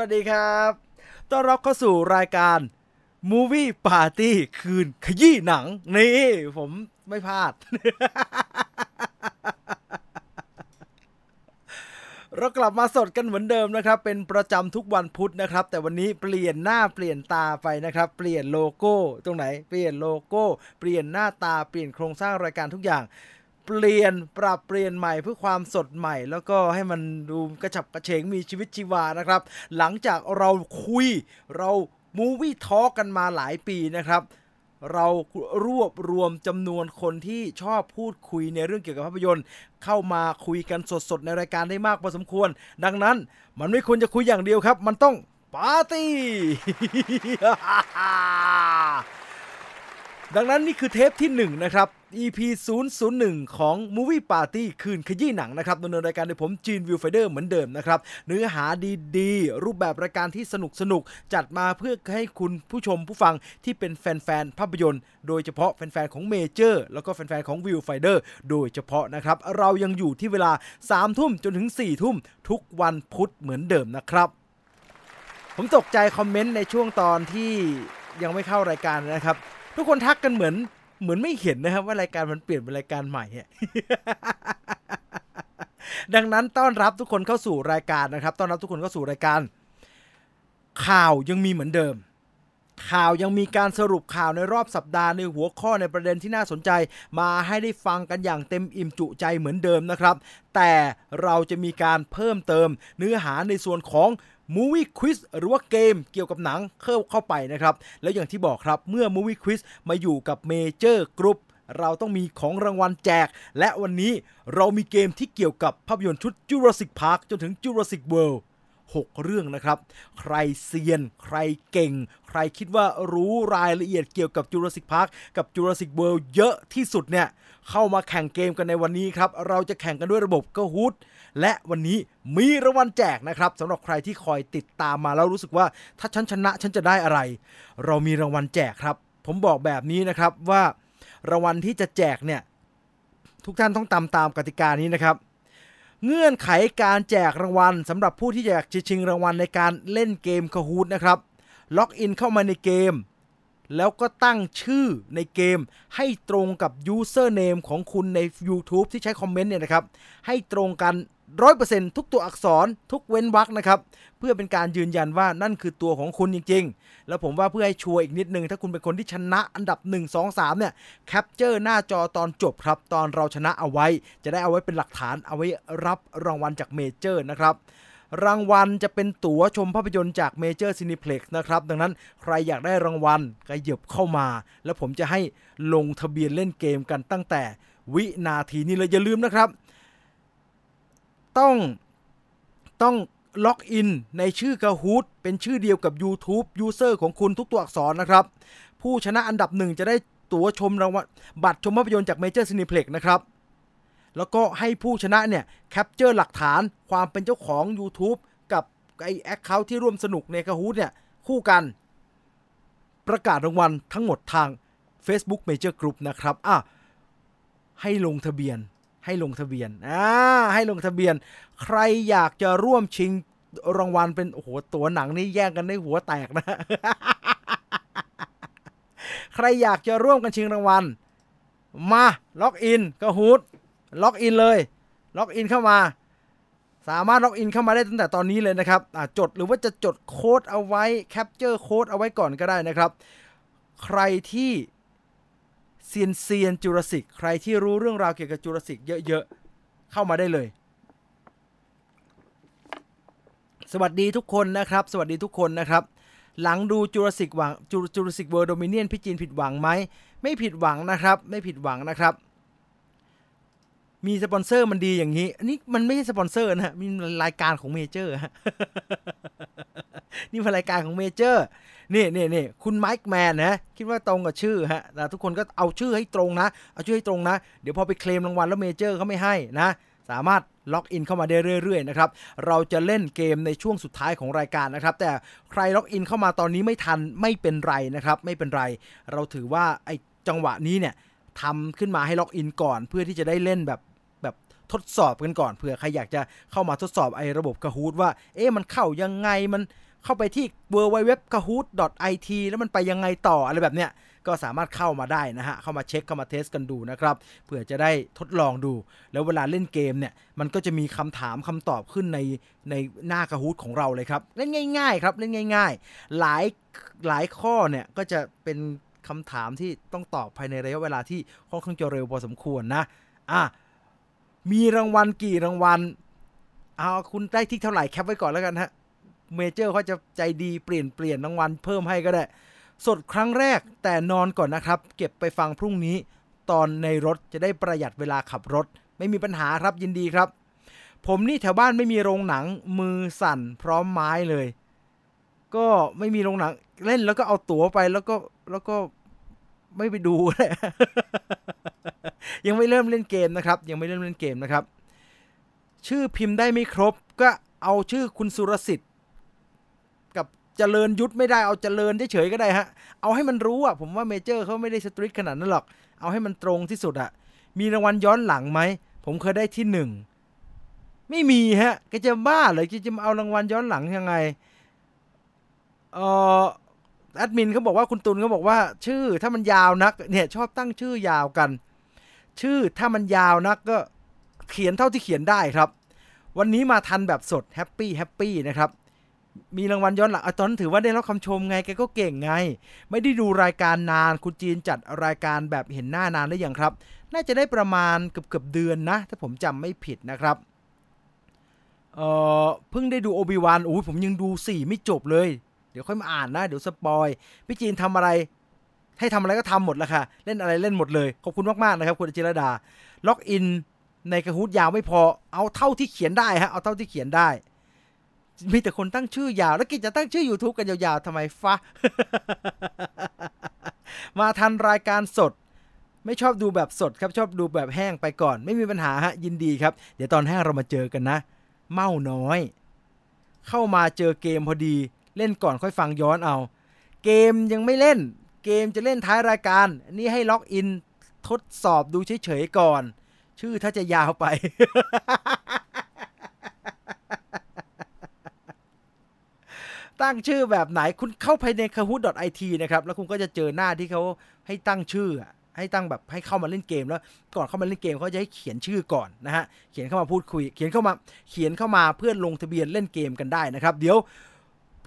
วัสดีครับ ต้อนรับเข้าสู่รายการ Movie Party คืนขยี้หนัง นี่ ผมไม่พลาด เรากลับมาสดกันเหมือนเดิมนะครับ เป็นประจำทุกวันพุธนะครับ แต่วันนี้เปลี่ยนหน้าเปลี่ยนตาไปนะครับ เปลี่ยนโลโก้ ตรงไหน เปลี่ยนโลโก้ เปลี่ยนหน้าตา เปลี่ยนโครงสร้างรายการทุกอย่าง เปลี่ยนปรับเปลี่ยนใหม่เพื่อความสดใหม่ แล้วก็ให้มันดูกระฉับกระเฉงมีชีวิตชีวานะครับ หลังจากเราคุยเรามูวี่ทอกันมาหลายปีนะครับ เรารวบรวมจำนวนคนที่ชอบพูดคุยในเรื่องเกี่ยวกับภาพยนตร์ เข้ามาคุยกันสดๆ ในรายการได้มากพอสมควร ดังนั้นมันไม่ควรจะคุยอย่างเดียวครับ มันต้องปาร์ตี้ดังนั้นนี่คือเทปที่1นะครับ EP 001 ของ Movie Party คืนขยี้หนังนะครับดำเนินรายการโดยผมจีน Viewfinder เหมือนเดิมนะครับ เนื้อหาดีๆ รูปแบบรายการที่สนุกสนุกๆจัดมาเพื่อให้คุณผู้ชมผู้ฟังที่เป็นแฟนๆภาพยนตร์ โดยเฉพาะแฟนๆของเมเจอร์แล้วก็แฟนๆของ Viewfinder โดยเฉพาะนะครับ เรายังอยู่ที่เวลา 3 ทุ่มจนถึง 4 ทุ่มทุกวันพุธเหมือนเดิมนะครับ ผมตกใจคอมเมนต์ในช่วงตอนที่ยังไม่เข้ารายการนะครับ ทุกคนทักกันเหมือน เหมือนไม่เห็นนะครับว่ารายการมันเปลี่ยนเป็นรายการใหม่ดังนั้นต้อนรับทุกคนเข้าสู่รายการนะครับ ต้อนรับทุกคนเข้าสู่รายการ ข่าวยังมีเหมือนเดิม ข่าวยังมีการสรุปข่าวในรอบสัปดาห์ในหัวข้อในประเด็นที่น่าสนใจ มาให้ได้ฟังกันอย่างเต็มอิ่มจุใจเหมือนเดิมนะครับ แต่เราจะมีการเพิ่มเติมเนื้อหาในส่วนของ Movie Quiz หรือว่าเกมเกี่ยวกับหนังเข้าเข้าไปนะครับ แล้วอย่างที่บอกครับเมื่อ Movie Quiz มาอยู่กับ Major Group เราต้องมีของรางวัลแจก และวันนี้เรามีเกมที่เกี่ยวกับภาพยนตร์ชุด Jurassic Park จนถึง Jurassic World 6 เรื่องนะครับ ใครเซียน ใครเก่ง ใครคิดว่ารู้รายละเอียดเกี่ยวกับ Jurassic Park กับ Jurassic World เยอะที่สุดเนี่ยเข้ามาแข่งเกมกันในวันนี้ครับ เราจะแข่งกันด้วยระบบก็ฮูดและวันนี้มีรางวัลแจกนะครับสำหรับใครที่คอยติดตามมาแล้วรู้สึกว่าถ้าฉันชนะฉันจะได้อะไร เรามีรางวัลแจกครับ ผมบอกแบบนี้นะครับว่ารางวัลที่จะแจกเนี่ยทุกท่านต้องตามตามกติกานี้นะครับ เงื่อนไขการแจกรางวัลสำหรับผู้ที่อยากชิงรางวัลในการเล่นเกมคาฮูดนะครับ ล็อกอินเข้ามาในเกม แล้วก็ตั้งชื่อในเกม ให้ตรงกับ username ของคุณใน YouTube ที่ใช้คอมเมนต์เนี่ยนะครับ ให้ตรงกัน 100%ทุกตัวอักษรทุกเว้นวรรคนะครับ เพื่อเป็นการยืนยันว่านั่นคือตัวของคุณจริง ๆ แล้วผมว่าเพื่อให้ชัวร์อีกนิดนึง ถ้าคุณเป็นคนที่ชนะอันดับ 1 2 3 เนี่ย capture หน้าจอตอนจบครับ ตอนเราชนะเอาไว้ จะได้เอาไว้เป็นหลักฐานเอาไว้รับรางวัลจากเมเจอร์นะครับรางวัลจะเป็นตั๋วชมภาพยนตร์จากเมเจอร์ซินิเพล็กซ์นะครับ ดังนั้นใครอยากได้รางวัลก็เหยียบเข้ามา แล้วผมจะให้ลงทะเบียนเล่นเกมกันตั้งแต่วินาทีนี้เลยอย่าลืมนะครับ ต้องต้องล็อกอินในชื่อ Kahoot เป็นชื่อเดียวกับ YouTube User ของคุณทุกตัวอักษรนะครับ ผู้ชนะอันดับหนึ่งจะได้ตั๋วชมรางวัลบัตรชมภาพยนตร์จาก Major Cineplex นะครับ แล้วก็ให้ผู้ชนะเนี่ย capture หลักฐานความเป็นเจ้าของ YouTube กับไอ account ที่ร่วมสนุกใน Kahoot เนี่ยคู่กัน ประกาศรางวัลทั้งหมดทาง Facebook Major Group นะครับอะให้ลงทะเบียน ให้ลงทะเบียนอ่าให้ลงทะเบียน ใครอยากจะร่วมชิงรางวัลเป็นโอ้โหตัวหนังนี่แย่งกันได้หัวแตกนะ ใครอยากจะร่วมกันชิงรางวัล มาล็อกอินก็ฮูดล็อกอินเลยล็อกอินเข้ามา สามารถล็อกอินเข้ามาได้ตั้งแต่ตอนนี้เลยนะครับจดหรือว่าจะจดโค้ดเอาไว้ capture โค้ดเอาไว้ก่อนก็ได้นะครับ ใครที่ เซียนเซียนจูราสิกใครที่รู้เรื่องราวเกี่ยวกับจูราสิกเยอะๆ เข้ามาได้เลย สวัสดีทุกคนนะครับ สวัสดีทุกคนนะครับ หลังดูจูราสิกหวัง Jurassic World Dominion พี่จีนผิดหวังไหมไม่ผิดหวังนะครับ ไม่ผิดหวังนะครับ มีสปอนเซอร์มันดีอย่างนี้อันนี้มันไม่ใช่สปอนเซอร์นะฮะมีรายการของเมเจอร์นี่เป็นรายการของเมเจอร์ นี่นี่นี่คุณไมค์แมนนะคิดว่าตรงกับชื่อฮะแต่ทุกคนก็เอาชื่อให้ตรงนะ เอาชื่อให้ตรงนะ เดี๋ยวพอไปเคลมรางวัลแล้วเมเจอร์เขาไม่ให้นะ สามารถล็อกอินเข้ามาได้เรื่อยๆนะครับ เราจะเล่นเกมในช่วงสุดท้ายของรายการนะครับ แต่ใครล็อกอินเข้ามาตอนนี้ไม่ทันไม่เป็นไรนะครับ ไม่เป็นไร เราถือว่าไอ้จังหวะนี้เนี่ยทำขึ้นมาให้ล็อกอินก่อน เพื่อที่จะได้เล่นแบบแบบทดสอบกันก่อนเผื่อใครอยากจะเข้ามาทดสอบไอ้ระบบ Kahoot ว่า เอ๊ะมันเข้ายังไงมัน เข้าไปที่ www.kahoot.it แล้วมันไปยังไงต่ออะไรแบบเนี้ยก็สามารถเข้ามาได้นะฮะ เข้ามาเช็คเข้ามาเทสกันดูนะครับเผื่อจะได้ทดลองดู แล้วเวลาเล่นเกมเนี่ย มันก็จะมีคำถามคำตอบขึ้นในในหน้ากระฮูดของเราเลยครับ เล่นง่าย ๆ ครับเล่นง่าย ๆ หลายหลายข้อเนี่ยก็จะเป็นคำถามที่ต้องตอบภายในระยะเวลาที่ค่อนข้างจะเร็วพอสมควรนะอะมีรางวัลกี่รางวัลเอาคุณได้ที่เท่าไหร่แคปไว้ก่อนแล้วกันฮะ เมเจอร์เขาจะใจดีเปลี่ยนเปลี่ยนรางวัลเพิ่มให้ก็ได้ สดครั้งแรกแต่นอนก่อนนะครับ เก็บไปฟังพรุ่งนี้ ตอนในรถจะได้ประหยัดเวลาขับรถ ไม่มีปัญหาครับยินดีครับ ผมนี่แถวบ้านไม่มีโรงหนังมือสั่นพร้อมไม้เลย ก็ไม่มีโรงหนังเล่นแล้วก็เอาตั๋วไปแล้วก็แล้วก็ไม่ไปดูเลยยังไม่เริ่มเล่นเกมนะครับ ยังไม่เริ่มเล่นเกมนะครับ ชื่อพิมพ์ได้ไม่ครบก็เอาชื่อคุณสุรสิทธิ์ เจริญยุทธไม่ได้เอาเจริญเฉยๆก็ได้ฮะ เอาให้มันรู้อะผมว่าเมเจอร์เขาไม่ได้ strict ขนาดนั้นหรอก เอาให้มันตรงที่สุดอะ มีรางวัลย้อนหลังไหม ผมเคยได้ที่หนึ่งไม่มีฮะแกจะบ้าเลยจะมาเอารางวัลย้อนหลังยังไง เอ่อแอดมินเขาบอกว่าคุณตุลเขาบอกว่า ชื่อถ้ามันยาวนัก เนี่ยชอบตั้งชื่อยาวกัน ชื่อถ้ามันยาวนักก็เขียนเท่าที่เขียนได้ครับ วันนี้มาทันแบบสด happy happy นะครับ มีรางวัลย้อนหลังตอนนั้นถือว่าได้รับคำชมไงแกก็เก่งไง ไม่ได้ดูรายการนานคุณจีนจัดรายการแบบเห็นหน้านานได้ยังครับ น่าจะได้ประมาณเกือบเกือบเดือนนะ ถ้าผมจำไม่ผิดนะครับเออเพิ่งได้ดู Obi-Wan โอ้ยผมยังดูสี่ไม่จบเลย เดี๋ยวค่อยมาอ่านนะ เดี๋ยว spoil พี่จีนทำอะไร ให้ทำอะไรก็ทำหมดแล้วค่ะ เล่นอะไรเล่นหมดเลย ขอบคุณมากๆนะครับ คุณจิรดา ล็อกอินใน Kahoot ยาวไม่พอ เอาเท่าที่เขียนได้ฮะเอาเท่าที่เขียนได้ มีแต่คนตั้งชื่อยาว แล้วกิจจะตั้งชื่อ YouTube กันยาวๆทำไมฟะ มาทันรายการสด ไม่ชอบดูแบบสดครับ ชอบดูแบบแห้งไปก่อน ไม่มีปัญหาฮะ ยินดีครับ เดี๋ยวตอนแห้งเรามาเจอกันนะ เมาน้อย เข้ามาเจอเกมพอดี เล่นก่อนค่อยฟังย้อนเอา เกมยังไม่เล่น เกมจะเล่นท้ายรายการ นี่ให้ล็อกอินทดสอบดูเฉยๆก่อน ชื่อถ้าจะยาวไป ตั้งชื่อแบบไหนคุณเข้าไปใน kahoot.it นะครับ แล้วคุณก็จะเจอหน้าที่เขาให้ตั้งชื่อให้ตั้งแบบให้เข้ามาเล่นเกมแล้วก่อนเข้ามาเล่นเกมเขาจะให้เขียนชื่อก่อนนะฮะเขียนเข้ามาพูดคุย เขียนเข้ามาเขียนเข้ามาเพื่อลงทะเบียนเล่นเกมกันได้นะครับ เดี๋ยว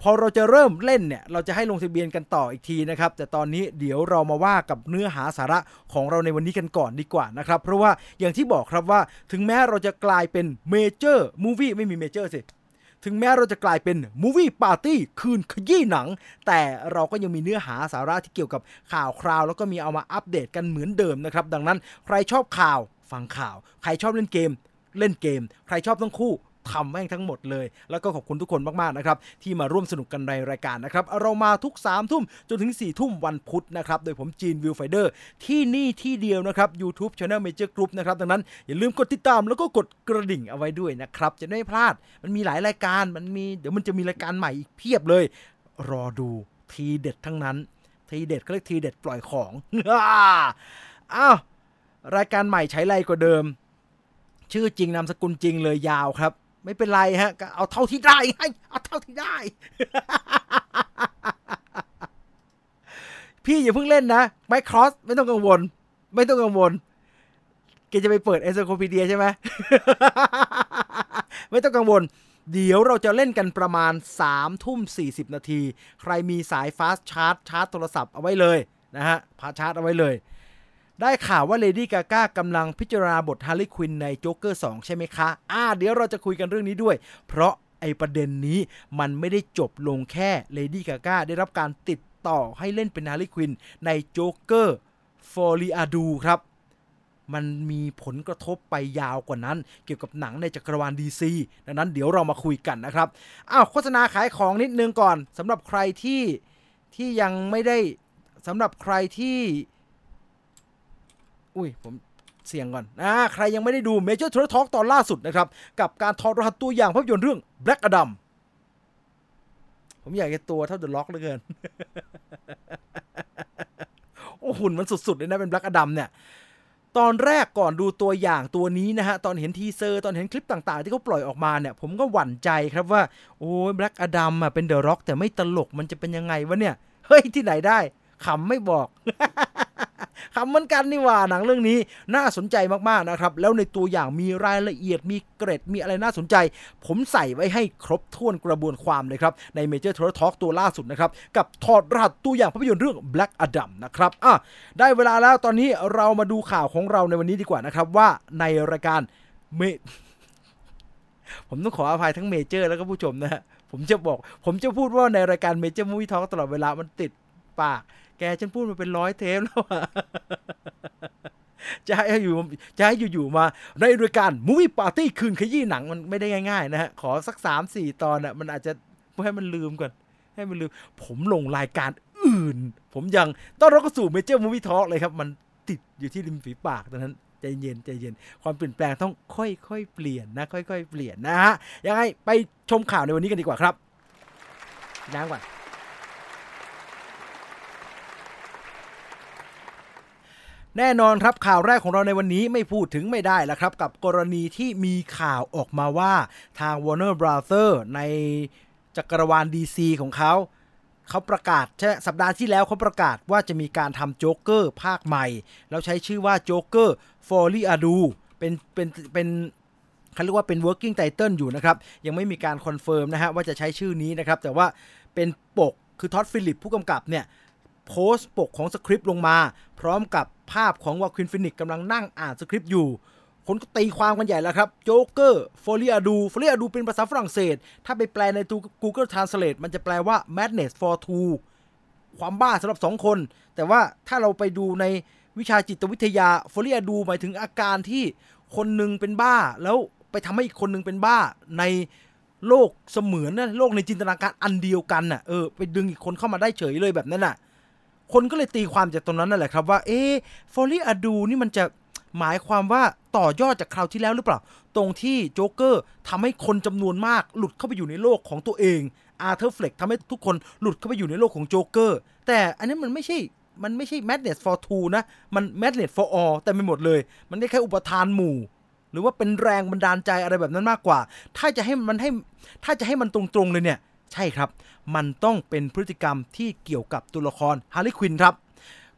พอเราจะเริ่มเล่นเนี่ยเราจะให้ลงทะเบียนกันต่ออีกทีนะครับ แต่ตอนนี้เดี๋ยวเรามาว่ากับเนื้อหาสาระของเราในวันนี้กันก่อนดีกว่านะครับ เพราะว่าอย่างที่บอกครับว่าถึงแม้เราจะกลายเป็น Major Movie ไม่มี Major สิ ถึงแม้เราจะกลายเป็นมูวี่ปาร์ตี้คืนขยี้หนัง แต่เราก็ยังมีเนื้อหาสาระที่เกี่ยวกับข่าวคราว แล้วก็มีเอามาอัปเดตกันเหมือนเดิมนะครับ ดังนั้นใครชอบข่าวฟังข่าว ใครชอบเล่นเกม เล่นเกม ใครชอบทั้งคู่ ทำแม่งทั้งหมดเลย แล้วก็ขอบคุณทุกคนมากๆนะครับที่มาร่วมสนุกกันในรายการนะครับ เรามาทุก3ามทุ่มจนถึง4ี่ทุ่มวันพุธนะครับ โดยผมจีนวิวไฟเดอร์ที่นี่ที่เดียวนะครับ YouTube Channel Major Group นะครับ ดังนั้นอย่าลืมกดติดตามแล้วก็กดกระดิ่งเอาไว้ด้วยนะครับ จะไม่พลาดมันมีหลายรายการมันมีเดี๋ยวมันจะมีรายการใหม่อีกเพียบเลย รอดูทีเด็ดทั้งนั้น ทีเด็ดก็เรียกทีเด็ดปล่อยของอ้าวรายการใหม่ใช้ไรกว่าเดิม ชื่อจริงนามสกุลจริงเลยยาวครับ ไม่เป็นไรฮะก็เอาเท่าที่ได้ให้เอาเท่าที่ได้ พี่อย่าเพิ่งเล่นนะไมครอสไม่ต้องกังวล ไม่ต้องกังวลแกจะไปเปิดเอ n ซโคพีเดียใช่ไหมไม่ต้องกังวล เดี๋ยวเราจะเล่นกันประมาณ3ทุ่ม40 นาที ใครมีสาย fast charge ชาร์จโทรศัพท์เอาไว้เลยนะฮะ fast charge เอาไว้เลย ได้ข่าวว่าเลดี้กาก้ากำลังพิจารณาบทฮาร์ลีควินในโจ๊กเกอร์2ใช่ไหมคะ อ่า เดี๋ยวเราจะคุยกันเรื่องนี้ด้วย เพราะไอประเด็นนี้มันไม่ได้จบลงแค่เลดี้กาก้าได้รับการติดต่อให้เล่นเป็นฮาร์ลีควินในโจ๊กเกอร์ Folie à Deux ครับ มันมีผลกระทบไปยาวกว่านั้น เกี่ยวกับหนังในจักรวาล DC ดังนั้นเดี๋ยวเรามาคุยกันนะครับ อ้าวโฆษณาขายของนิดนึงก่อนสำหรับใครที่ที่ยังไม่ได้สำหรับใครที่ อุ้ยผมเสียงก่อนอ่าใครยังไม่ได้ดู Major Trailer Talk ตอนล่าสุดนะครับ กับการถอดรหัสตัวอย่างภาพยนตร์เรื่อง Black Adam ผมอยากจะตัวเท่า The Rock เหลือเกิน โอ้หุ่นมันสุดๆเลยนะเป็น Black Adam เนี่ย ตอนแรกก่อนดูตัวอย่างตัวนี้นะฮะ ตอนเห็น teaser ตอนเห็นคลิปต่างๆ ที่เขาปล่อยออกมาเนี่ย ผมก็หวั่นใจครับว่า โอ้ย Black Adam อะเป็น The Rock แต่ไม่ตลกมันจะเป็นยังไงวะเนี่ย เฮ้ย ที่ไหนได้ขำไม่บอก ขำเหมือนกันนี่ว่าหนังเรื่องนี้น่าสนใจมากๆนะครับ แล้วในตัวอย่างมีรายละเอียดมีเกร็ดมีอะไรน่าสนใจ ผมใส่ไว้ให้ครบถ้วนกระบวนความเลยครับ ใน Major Trailer Talk ตัวล่าสุดนะครับ กับถอดรหัสตัวอย่างภาพยนตร์เรื่อง Black Adam นะครับอะได้เวลาแล้วตอนนี้เรามาดูข่าวของเราในวันนี้ดีกว่านะครับ ว่าในรายการเมผมต้องขออภัยทั้งเมเจอร์แล้วก็ผู้ชมนะฮะผมจะบอก ผมจะพูดว่าในรายการ Major Movie Talk ตลอดเวลามันติดปาก แกฉันพูดมาเป็นร้อยเทปแล้วอะจะให้อยู่จะให้อยู่ๆมา ในรายการมูวี่ปาร์ตี้คืนขยี้หนังมันไม่ได้ง่าย ๆ นะฮะ ขอสักสามสี่ตอนอะมันอาจจะให้มันลืมก่อน ให้มันลืม ผมลงรายการอื่น ผมยังต้องรับเข้าสู่เมเจอร์มูวี่ทอล์เลยครับ มันติดอยู่ที่ริมฝีปากดังนั้นใจเย็นใจเย็น ความเปลี่ยนแปลงต้องค่อยๆเปลี่ยนนะ ค่อยๆ เปลี่ยนนะฮะยังไงไปชมข่าวในวันนี้กันดีกว่าครับน้ำก่อน แน่นอนครับข่าวแรกของเราในวันนี้ไม่พูดถึงไม่ได้แล้วครับ กับกรณีที่มีข่าวออกมาว่าทาง Warner Brother ในจักรวาล DC ของเขา เขาประกาศใช่สัปดาห์ที่แล้วเขาประกาศว่าจะมีการทำโจ๊กเกอร์ภาคใหม่ แล้วใช้ชื่อว่าโจ๊กเกอร์ Folie à Deux เป็นเป็นเป็นเขาเรียกว่าเป็น working title อยู่นะครับ ยังไม่มีการ confirm นะฮะว่าจะใช้ชื่อนี้นะครับ แต่ว่าเป็นปกคือท็อดฟิลิปผู้กำกับเนี่ยโพสต์ปกของสคริปต์ลงมา พร้อมกับ ภาพของวาคีนฟีนิกซ์กำลังนั่งอ่านสคริปต์อยู่ คนก็ตีความกันใหญ่แล้วครับ โจ๊กเกอร์ Folie à Deux Folie à Deux เป็นภาษาฝรั่งเศส ถ้าไปแปลในตัว Google Translate มันจะแปลว่า madness for two ความบ้าสำหรับสองคน แต่ว่าถ้าเราไปดูในวิชาจิตวิทยา folie à deux หมายถึงอาการที่คนหนึ่งเป็นบ้า แล้วไปทำให้อีกคนหนึ่งเป็นบ้าในโลกเสมือนนะโลกในจินตนาการอันเดียวกันน่ะเออไปดึงอีกคนเข้ามาได้เฉยเลยแบบนั้นน่ะ คนก็เลยตีความจากตรงนั้นนั่นแหละครับว่า เอ๊ Folie à Deux นี่มันจะหมายความว่าต่อยอดจากคราวที่แล้วหรือเปล่า ตรงที่โจ๊กเกอร์ทำให้คนจำนวนมากหลุดเข้าไปอยู่ในโลกของตัวเองอาร์เธอร์เฟล็กทำให้ทุกคนหลุดเข้าไปอยู่ในโลกของโจ๊กเกอร์ แต่อันนี้มันไม่ใช่มันไม่ใช่ madness for two นะ มัน madness for all แต่ไม่หมดเลย มันได้แค่อุปทานหมู่ หรือว่าเป็นแรงบันดาลใจอะไรแบบนั้นมากกว่า ถ้าจะให้มันให้ ถ้าจะให้มันตรงๆเลยเนี่ย ใช่ครับ มันต้องเป็นพฤติกรรมที่เกี่ยวกับตัวละครฮาร์ลีควินครับ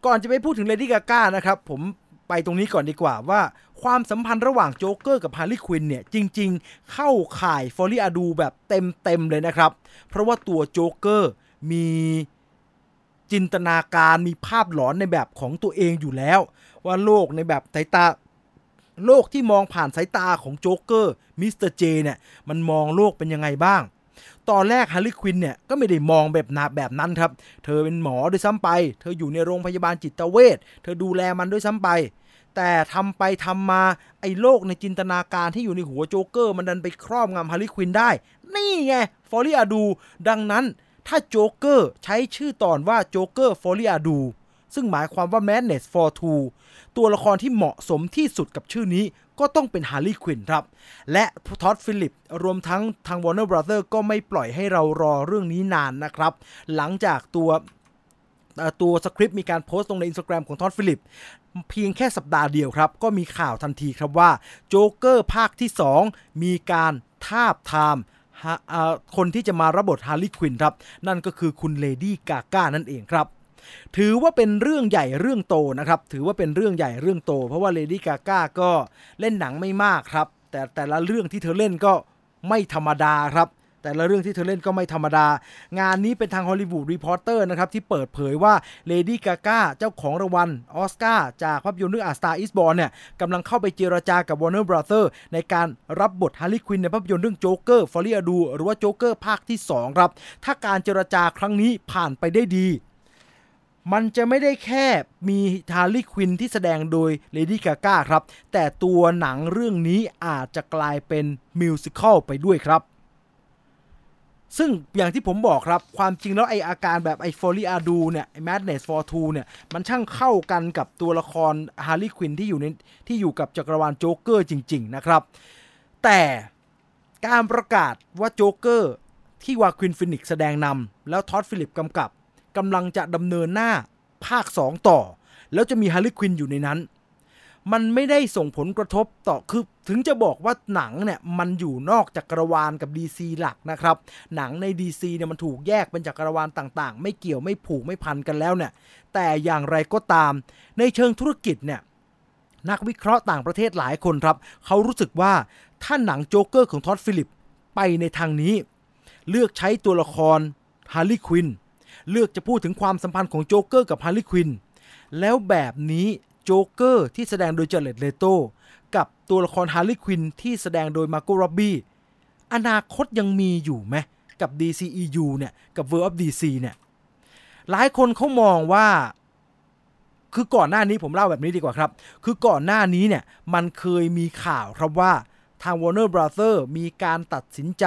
ก่อนจะไปพูดถึงเลดี้กาก้านะครับ ผมไปตรงนี้ก่อนดีกว่าว่า ความสัมพันธ์ระหว่างโจ๊กเกอร์กับฮาร์ลีควินเนี่ยจริงๆ เข้าข่าย folie à deux แบบเต็มๆเลยนะครับ เพราะว่าตัวโจ๊กเกอร์มีจินตนาการมีภาพหลอนในแบบของตัวเองอยู่แล้ว ว่าโลกในแบบสายตาโลกที่มองผ่านสายตาของโจ๊กเกอร์ Mister J เนี่ยมันมองโลกเป็นยังไงบ้าง ตอนแรกฮาร์ลีควินเนี่ยก็ไม่ได้มองแบบนาแบบนั้นครับ เธอเป็นหมอด้วยซ้ำไป เธออยู่ในโรงพยาบาลจิตเวชเธอดูแลมันด้วยซ้ำไป แต่ทำไปทำมาไอ้โลกในจินตนาการที่อยู่ในหัวโจ๊กเกอร์มันดันไปครอบงำฮาร์ลีควินได้ นี่ไง Folie à Deux ดังนั้นถ้าโจ๊กเกอร์ใช้ชื่อตอนว่าโจ๊กเกอร์ folie à deuxซึ่งหมายความว่า Madness for Two ตัวละครที่เหมาะสมที่สุดกับชื่อนี้ ก็ต้องเป็นฮาร์ลีควินครับ และท็อดฟิลิป รวมทั้งทาง Warner Brother ก็ไม่ปล่อยให้เรารอเรื่องนี้นานนะครับ หลังจากตัวตัวสคริปต์มีการโพสต์ลงใน Instagram ของท็อดฟิลิป เพียงแค่สัปดาห์เดียวครับ ก็มีข่าวทันทีครับว่าโจ๊กเกอร์ภาคที่ 2 มีการทาบทามคนที่จะมารับบทฮาร์ลีควินครับ นั่นก็คือคุณเลดี้กาก้านั่นเองครับ ถือว่าเป็นเรื่องใหญ่เรื่องโตนะครับ ถือว่าเป็นเรื่องใหญ่เรื่องโต เพราะว่าเลดี้กาก้าก็เล่นหนังไม่มากครับ แต่แต่ละเรื่องที่เธอเล่นก็ไม่ธรรมดาครับ แต่ละเรื่องที่เธอเล่นก็ไม่ธรรมดา งานนี้เป็นทาง Hollywood Reporter นะครับ ที่เปิดเผยว่าเลดี้กาก้าเจ้าของรางวัลออสการ์จากภาพยนตร์เรื่อง A Star Is Born เนี่ยกำลังเข้าไปเจรจากับ Warner Brother ในการรับบทฮาร์ลีควินในภาพยนตร์เรื่องโจ๊กเกอร์ Folie à Deux หรือว่าโจ๊กเกอร์ภาคที่ 2 ครับ ถ้าการเจรจาครั้งนี้ผ่านไปได้ดี มันจะไม่ได้แค่มีฮาร์ลีควินที่แสดงโดยเลดี้กาก้าครับ แต่ตัวหนังเรื่องนี้อาจจะกลายเป็น musical ไปด้วยครับ ซึ่งอย่างที่ผมบอกครับ ความจริงแล้วไอ้อาการแบบไอ้ folie à deux เนี่ยไอ้ madness for two เนี่ย มันช่างเข้ากันกับตัวละครฮาร์ลีควินที่อยู่ในที่อยู่กับจักรวาลโจ๊กเกอร์จริง ๆ นะครับ แต่การประกาศว่าโจ๊กเกอร์ที่วาคีนฟีนิกซ์แสดงนำแล้วท็อดด์ฟิลลิปส์กำกับ กำลังจะดำเนินหน้าภาค 2 ต่อ แล้วจะมีฮาร์ลีควินอยู่ในนั้น มันไม่ได้ส่งผลกระทบต่อคือถึงจะบอกว่าหนังเนี่ยมันอยู่นอกจักรวาลกับ DC หลักนะครับ หนังใน DC เนี่ยมันถูกแยกเป็นจักรวาลต่างๆ ไม่เกี่ยวไม่ผูกไม่พันกันแล้วเนี่ยแต่อย่างไรก็ตาม ในเชิงธุรกิจเนี่ยนักวิเคราะห์ต่างประเทศหลายคนครับ เขารู้สึกว่าถ้าหนังโจ๊กเกอร์ของท็อดด์ฟิลลิปส์ไปในทางนี้ เลือกใช้ตัวละครฮาร์ลีควิน เลือกจะพูดถึงความสัมพันธ์ของโจ๊กเกอร์กับฮาร์ลีควินแล้วแบบนี้โจ๊กเกอร์ที่แสดงโดยจาเร็ดเลโตกับตัวละครฮาร์ลีควินที่แสดงโดยมาร์โกร็อบบี้อนาคตยังมีอยู่ไหมกับ DCEU เนี่ยกับ World of DC เนี่ยหลายคนเขามองว่า คือก่อนหน้านี้ผมเล่าแบบนี้ดีกว่าครับ คือก่อนหน้านี้เนี่ยมันเคยมีข่าวครับว่าทาง Warner Brother มีการตัดสินใจ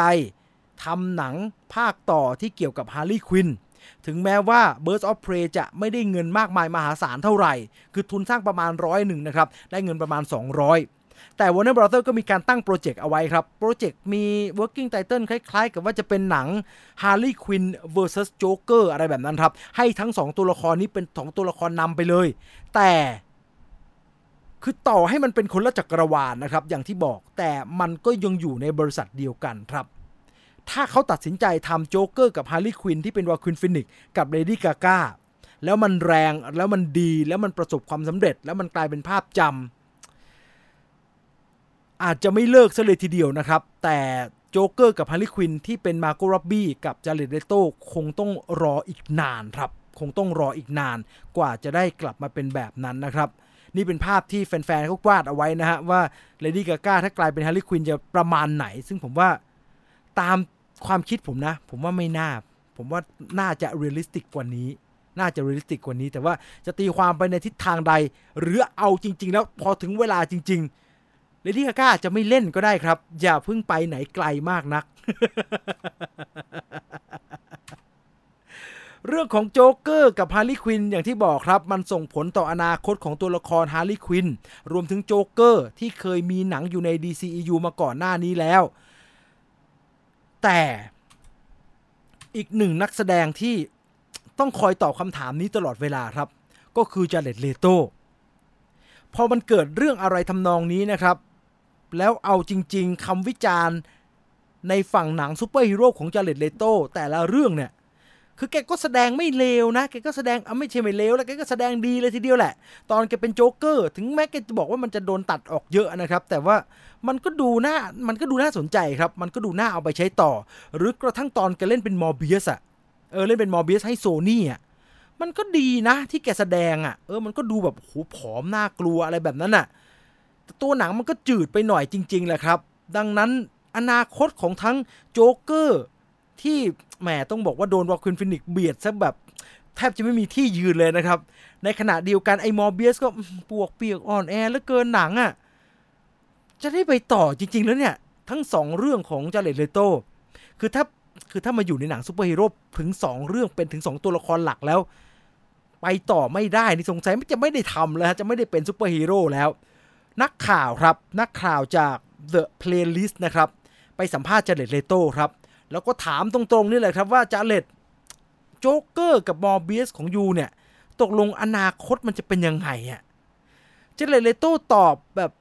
ทำหนังภาคต่อที่เกี่ยวกับฮาร์ลีควิน ถึงแม้ว่า Birds of Prey จะไม่ได้เงินมากมายมหาศาลเท่าไหร่ คือทุนสร้างประมาณร้อยหนึ่งนะครับ ได้เงินประมาณ 200แต่ Warner Brother ก็มีการตั้งโปรเจกต์เอาไว้ครับ โปรเจกต์มี working title คล้ายๆ กับว่าจะเป็นหนัง Harley Quinn vs Joker อะไรแบบนั้นครับ ให้ทั้ง 2 ตัวละครนี้เป็น2ตัวละครนำไปเลย แต่คือต่อให้มันเป็นคนละจักรวาลนะครับ อย่างที่บอกแต่มันก็ยังอยู่ในบริษัทเดียวกันครับ ถ้าเขาตัดสินใจทำโจ๊กเกอร์กับฮาร์ลีควินที่เป็นวาคีนฟีนิกซ์กับเลดี้กาก้าแล้วมันแรงแล้วมันดีแล้วมันประสบความสำเร็จ แล้วมันกลายเป็นภาพจำอาจจะไม่เลิกซะเลยทีเดียวนะครับ แต่โจ๊กเกอร์กับฮาร์ลีควินที่เป็นมาร์โกร็อบบี้กับจาเร็ดเลโต้คงต้องรออีกนานครับ คงต้องรออีกนานกว่าจะได้กลับมาเป็นแบบนั้นนะครับ นี่เป็นภาพที่แฟนๆเขาวาดเอาไว้นะฮะว่าเลดี้กาก้าถ้ากลายเป็นฮาร์ลีควินจะประมาณไหน ซึ่งผมว่าตาม ความคิดผมนะ ผมว่าไม่น่า ผมว่าน่าจะ realistic กว่านี้ น่าจะ realistic กว่านี้ แต่ว่าจะตีความไปในทิศทางใด หรือเอาจริง ๆ แล้วพอถึงเวลาจริง ๆ เลดี้กาก้าจะไม่เล่นก็ได้ครับ อย่าเพิ่งไปไหนไกลมากนัก เรื่องของโจ๊กเกอร์กับฮาร์ลีควินอย่างที่บอกครับ มันส่งผลต่ออนาคตของตัวละครฮาร์ลีควินรวมถึงโจ๊กเกอร์ที่เคยมีหนังอยู่ใน DCEU มาก่อนหน้านี้แล้ว แต่อีกหนึ่งนักแสดงที่ต้องคอยตอบคำถามนี้ตลอดเวลาครับ ก็คือจาเร็ดเลโตพอมันเกิดเรื่องอะไรทำนองนี้นะครับ แล้วเอาจริง ๆคำวิจารณ์ในฝั่งหนังซูเปอร์ฮีโร่ของจาเร็ดเลโตแต่ละเรื่องเนี่ย คือแกก็แสดงไม่เลวนะ แกก็แสดงเอาไม่ใช่ไม่เลวแล้วแกก็แสดงดีเลยทีเดียวแหละ ตอนแกเป็นโจ๊กเกอร์ ถึงแม้แกจะบอกว่ามันจะโดนตัดออกเยอะนะครับ แต่ว่ามันก็ดูน่า มันก็ดูน่าสนใจครับ มันก็ดูน่าเอาไปใช้ต่อ หรือกระทั่งตอนแกเล่นเป็นมอร์เบียสอะเออ เล่นเป็นมอร์เบียสให้โซนี่อะมันก็ดีนะที่แกแสดงอะเออ มันก็ดูแบบโหผอมน่ากลัวอะไรแบบนั้นอะแต่ตัวหนังมันก็จืดไปหน่อยจริงๆแหละครับ ดังนั้นอนาคตของทั้งโจ๊กเกอร์ ที่แหมต้องบอกว่าโดนวาคีนฟีนิกซ์เบียดซะแบบแทบจะไม่มีที่ยืนเลยนะครับ ในขณะเดียวกันไอ้มอร์เบียสก็ปวกเปียกอ่อนแอแล้วเกินหนังอะ่ะ จะได้ไปต่อจริง ๆ แล้วเนี่ย ทั้งสองเรื่องของจาเร็ดเลโตคือถ้าคือถ้ามาอยู่ในหนังซูเปอร์ฮีโร่ถึงสองเรื่องเป็นถึงสองตัวละครหลักแล้ว ไปต่อไม่ได้นี่สงสัยไม่จะไม่ได้ทำแล้วจะไม่ได้เป็นซูเปอร์ฮีโร่แล้ว นักข่าวครับ นักข่าวจาก The Playlist นะครับ ไปสัมภาษณ์จาเร็ดเลโตครับ แล้วก็ถามตรงๆนี่แหละครับว่าจาเร็ดโจ๊กเกอร์กับมอร์เบียสของ you เนี่ย ตกลงอนาคตมันจะเป็นยังไงอะจาเร็ดเลโต้ตอบแบบ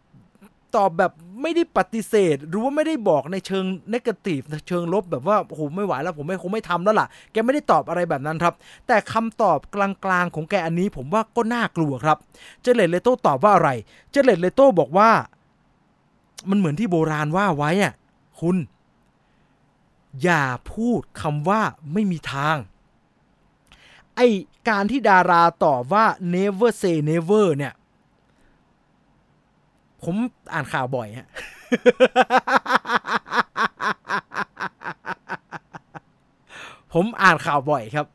ตอบแบบไม่ได้ปฏิเสธ หรือว่าไม่ได้บอกในเชิง negative เชิงลบแบบว่าโอ้โหไม่ไหวแล้วผมไม่คงไม่ทำแล้วล่ะ แกไม่ได้ตอบอะไรแบบนั้นครับ แต่คำตอบกลางๆของแกอันนี้ผมว่าก็น่ากลัวครับ จาเร็ดเลโต้ตอบว่าอะไร จาเร็ดเลโต้บอกว่า มันเหมือนที่โบราณว่าไว้อะคุณ อย่าพูดคำว่าไม่มีทาง ไอการที่ดาราตอบว่า never say never เนี่ย ผมอ่านข่าวบ่อยฮะผมอ่านข่าวบ่อยครับ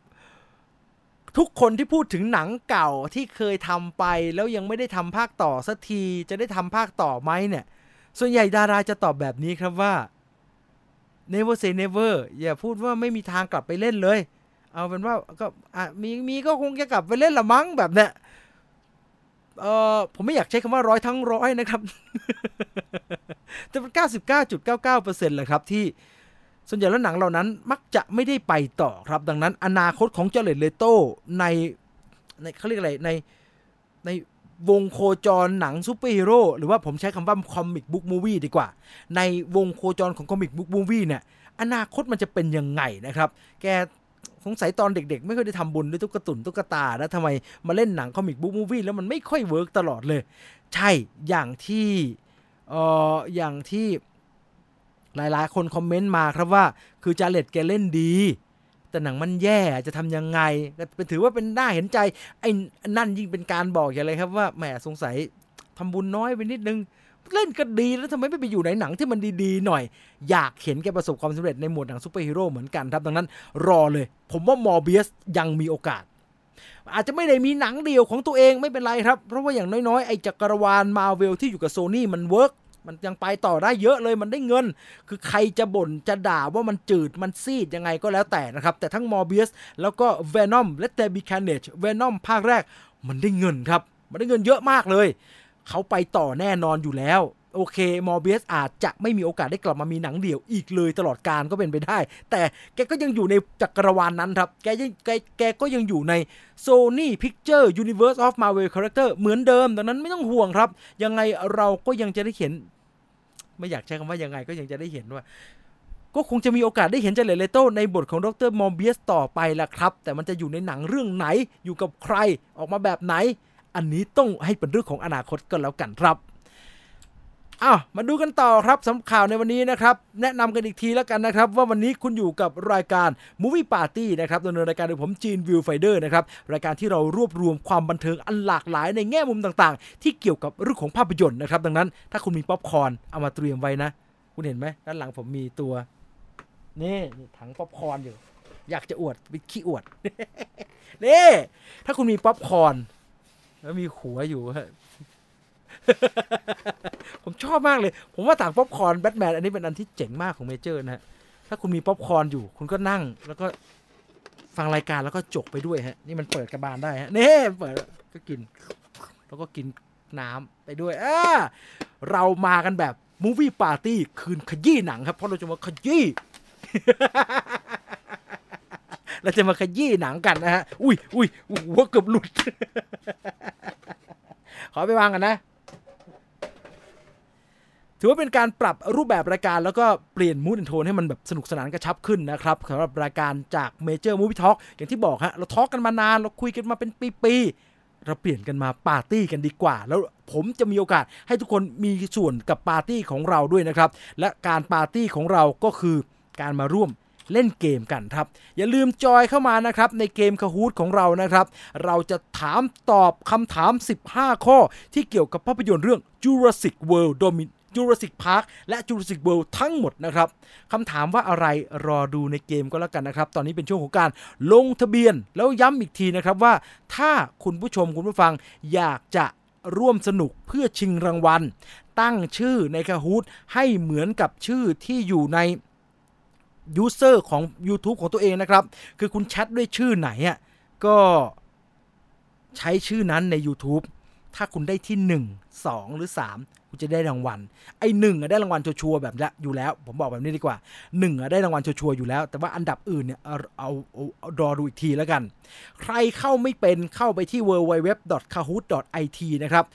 ทุกคนที่พูดถึงหนังเก่าที่เคยทำไปแล้วยังไม่ได้ทำภาคต่อสักที จะได้ทำภาคต่อไหมเนี่ย ส่วนใหญ่ดาราจะตอบแบบนี้ครับว่า never say never อย่าพูดว่าไม่มีทางกลับไปเล่นเลย เอาเป็นว่าก็มีมีก็คงจะกลับไปเล่นละมั้งแบบเนี้ยเออผมไม่อยากใช้คำว่าร้อยทั้งร้อยนะครับ แต่เป็นเก้าสิบเก้าจุดเก้าเก้าเปอร์เซ็นต์เลยครับที่ส่วนใหญ่แล้วหนังเหล่านั้นมักจะไม่ได้ไปต่อครับ ดังนั้น อนาคตของจาเร็ดเลโตในในเขาเรียกอะไรในใน วงโคจรหนังซูเปอร์ฮีโร่หรือว่าผมใช้คำว่า comic book movie ดีกว่า ในวงโคจรของ comic book movie เนี่ยอนาคตมันจะเป็นยังไงนะครับ แกสงสัยตอนเด็กๆ ไม่ค่อยได้ทำบุญด้วยตุ๊กตุนตุ๊กตาแล้วทำไมมาเล่นหนัง comic book movie แล้วมันไม่ค่อย work ตลอดเลย ใช่อย่างที่เอ่ออย่างที่หลายๆ คน comment มาครับว่า คือจาเร็ดแกเล่นดี แต่หนังมันแย่จะทำยังไงเป็นถือว่าเป็นน่าเห็นใจไอ้นั่นยิ่งเป็นการบอกอย่างไรครับว่าแหมสงสัยทำบุญน้อยไปนิดนึงเล่นก็ดีแล้วทำไมไม่ไปอยู่ในหนังที่มันดีๆหน่อย อยากเห็นแกประสบความสำเร็จในหมวดหนังซูเปอร์ฮีโร่เหมือนกันครับดังนั้นรอเลย ผมว่ามอร์เบียสยังมีโอกาส อาจจะไม่ได้มีหนังเดียวของตัวเองไม่เป็นไรครับ เพราะว่าอย่างน้อยๆ ไอ้จักรวาลมาเวลที่อยู่กับโซนี่มัน work มันยังไปต่อได้เยอะเลยมันได้เงิน คือใครจะบ่นจะด่าว่ามันจืดมันซีดยังไงก็แล้วแต่นะครับ แต่ทั้งมอร์เบียสแล้วก็เวนอมและ Let There Be Carnage เวนอมภาคแรกมันได้เงินครับ มันได้เงินเยอะมากเลย เขาไปต่อแน่นอนอยู่แล้ว โอเคมอร์เบียสอาจจะไม่มีโอกาสได้กลับมามีหนังเดี่ยวอีกเลยตลอดการก็เป็นไปได้ แต่แกก็ยังอยู่ในจักรวาลนั้นครับ แกยังแกแกก็ยังอยู่ใน Sony Picture Universe of Marvel Character เหมือนเดิม ดังนั้นไม่ต้องห่วงครับ ยังไงเราก็ยังจะได้เห็น ไม่อยากใช้คำว่ายังไงก็ยังจะได้เห็นว่า ก็คงจะมีโอกาสได้เห็นจาเร็ด เลโตในบทของดร. มอร์เบียสต่อไปละครับ แต่มันจะอยู่ในหนังเรื่องไหนอยู่กับใครออกมาแบบไหน อันนี้ต้องให้เป็นเรื่องของอนาคตก็แล้วกันครับ อ้าวมาดูกันต่อครับสำหรับข่าวในวันนี้นะครับ แนะนำกันอีกทีแล้วกันนะครับ ว่าวันนี้คุณอยู่กับรายการ Movie Party นะครับดำเนินรายการโดยผมจีน Viewfinder นะครับ รายการที่เรารวบรวมความบันเทิงอันหลากหลายในแง่มุมต่างๆ ที่เกี่ยวกับเรื่องของภาพยนตร์นะครับ ดังนั้นถ้าคุณมีป๊อปคอร์นเอามาเตรียมไว้นะ คุณเห็นไหมด้านหลังผมมีตัว นี่ถังป๊อปคอร์นอยู่ อยากจะอวดไปขี้อวดนี่ถ้าคุณมีป๊อปคอร์นแล้วมีหัวอยู่ ผมชอบมากเลย ผมว่าถังป๊อปคอร์นแบทแมนอันนี้เป็นอันที่เจ๋งมากของเมเจอร์นะฮะ ถ้าคุณมีป๊อปคอร์นอยู่ คุณก็นั่ง แล้วก็ฟังรายการแล้วก็จกไปด้วยฮะ นี่มันเปิดกระบาลได้ฮะ นี่เปิดก็กิน แล้วก็กินน้ำไปด้วยอ่าเรามากันแบบ Movie Party คืนขยี้หนังครับ เพราะเราจะมาขยี้เราจะมาขยี้หนังกันนะฮะ อุ้ยอุ้ยหัวเกือบหลุด ขอไปวางกันนะ ถือว่าเป็นการปรับรูปแบบรายการแล้วก็เปลี่ยน mood and tone ให้มันแบบสนุกสนานกระชับขึ้นนะครับสำหรับรายการจากเมเจอร์มูฟ i ่ทอ k อย่างที่บอกฮะเรา talk กันมานาน เราคุยกันมาเป็นปีๆเราเปลี่ยนกันมาปาร์ตี้กันดีกว่า แล้วผมจะมีโอกาสให้ทุกคนมีส่วนกับปาร์ตี้ของเราด้วยนะครับ และการปาร์ตี้ของเราก็คือการมาร่วมเล่นเกมกันครับ อย่าลืมจอยเข้ามานะครับในเกม Kahoot ของเรานะครับ เราจะถามตอบคำถาม 15 ข้อที่เกี่ยวกับภาพยนตร์เรื่อง Jurassic World Domin Jurassic Park และ Jurassic World ทั้งหมดนะครับคำถามว่าอะไรรอดูในเกมก็แล้วกันนะครับ ตอนนี้เป็นช่วงของการลงทะเบียน แล้วย้ำอีกทีนะครับว่า ถ้าคุณผู้ชมคุณผู้ฟังอยากจะร่วมสนุกเพื่อชิงรางวัล ตั้งชื่อใน Kahoot ให้เหมือนกับชื่อที่อยู่ใน user ของ YouTube ของตัวเองนะครับ คือคุณแชทด้วยชื่อไหนอะก็ใช้ชื่อนั้นใน YouTube ถ้าคุณได้ที่ 1 2 หรือ 3 คุณจะได้รางวัล ไอ้หนึ่งได้รางวัลชัวร์แบบนั้นอยู่แล้ว ผมบอกแบบนี้ดีกว่าหนึ่งได้รางวัลชัวร์อยู่แล้ว แต่ว่าอันดับอื่นเนี่ยเอาเอาเอารอดูอีกทีแล้วกัน ใครเข้าไม่เป็นเข้าไปที่ www.kahoot.it นะครับ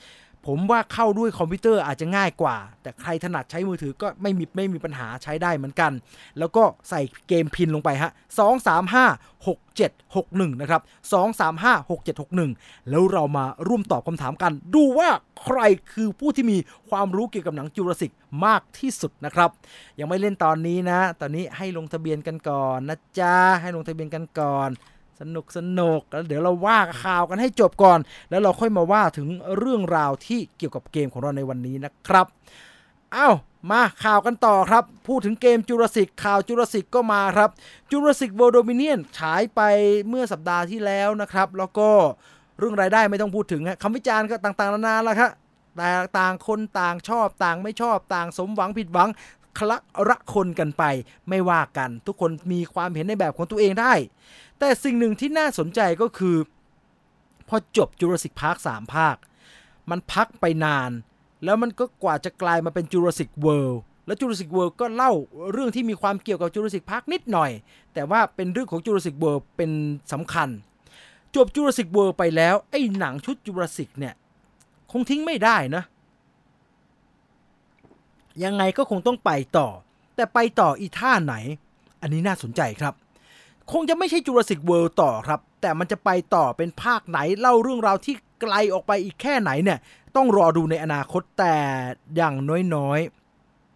ผมว่าเข้าด้วยคอมพิวเตอร์อาจจะง่ายกว่า แต่ใครถนัดใช้มือถือก็ไม่มีไม่มีปัญหาใช้ได้เหมือนกัน แล้วก็ใส่เกมพินลงไปฮะ 2 3 5 6 7 6 1 นะครับ 2 3 5 6 7 6 1 แล้วเรามาร่วมตอบคำถามกัน ดูว่าใครคือผู้ที่มีความรู้เกี่ยวกับหนังจูราสิกมากที่สุดนะครับ ยังไม่เล่นตอนนี้นะ ตอนนี้ให้ลงทะเบียนกันก่อนนะจ๊ะ ให้ลงทะเบียนกันก่อน สนุกสนุกแล้วเดี๋ยวเราว่าข่าวกันให้จบก่อน แล้วเราค่อยมาว่าถึงเรื่องราวที่เกี่ยวกับเกมของเราในวันนี้นะครับอ้าวมาข่าวกันต่อครับ พูดถึงเกมจูราสิกข่าวจูราสิกก็มาครับจูราสิกเวิลด์โดมิเนียนฉายไปเมื่อสัปดาห์ที่แล้วนะครับ แล้วก็เรื่องรายได้ไม่ต้องพูดถึงคำวิจารณ์ก็ต่างๆนานาแล้วครับแต่ต่างคนต่างชอบต่างไม่ชอบต่างสมหวังผิดหวัง คละระคนกันไปไม่ว่ากัน ทุกคนมีความเห็นในแบบของตัวเองได้ แต่สิ่งหนึ่งที่น่าสนใจก็คือ พอจบ Jurassic Park 3ภาค มันพักไปนาน แล้วมันก็กว่าจะกลายมาเป็น Jurassic World แล้ว Jurassic World ก็เล่าเรื่องที่มีความเกี่ยวกับ Jurassic Park นิดหน่อย แต่ว่าเป็นเรื่องของ Jurassic World เป็นสำคัญ จบ Jurassic World ไปแล้วไอ้หนังชุด Jurassic เนี่ยคงทิ้งไม่ได้นะ ยังไงก็คงต้องไปต่อ แต่ไปต่ออีท่าไหน อันนี้น่าสนใจครับ คงจะไม่ใช่จูราสสิกเวิลด์ต่อครับ แต่มันจะไปต่อเป็นภาคไหนเล่าเรื่องราวที่ไกลออกไปอีกแค่ไหนเนี่ย ต้องรอดูในอนาคตแต่อย่างน้อย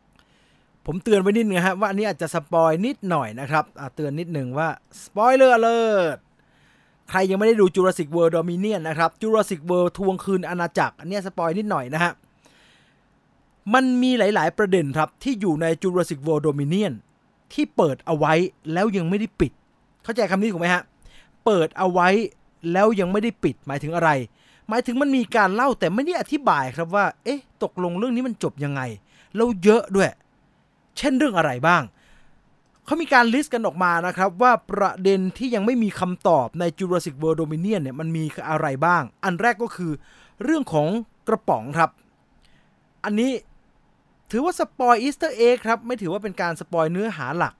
ๆ ผมเตือนไว้นิดนึงครับว่าอันนี้อาจจะ spoil นิดหน่อยนะครับเตือนนิดหนึ่งว่า spoiler alert ใครยังไม่ได้ดู Jurassic World Dominion นะครับ Jurassic World ทวงคืนอาณาจักรอันนี้ spoil นิดหน่อยนะฮะ มันมีหลาย ๆ ประเด็นครับที่อยู่ใน Jurassic World Dominion ที่เปิดเอาไว้แล้วยังไม่ได้ปิด เข้าใจคำนี้ถูกไหมฮะ เปิดเอาไว้แล้วยังไม่ได้ปิดหมายถึงอะไร หมายถึงมันมีการเล่าแต่ไม่ได้อธิบายครับว่า เอ๊ะ ตกลงเรื่องนี้มันจบยังไง แล้วเยอะด้วย เช่นเรื่องอะไรบ้าง เขามีการ list กันออกมานะครับว่าประเด็นที่ยังไม่มีคำตอบใน Jurassic World Dominion เนี่ยมันมีอะไรบ้าง อันแรกก็คือ เรื่องของกระป๋องครับ อันนี้ ถือว่า spoil Easter egg ครับ ไม่ถือว่าเป็นการ spoil เนื้อหาหลัก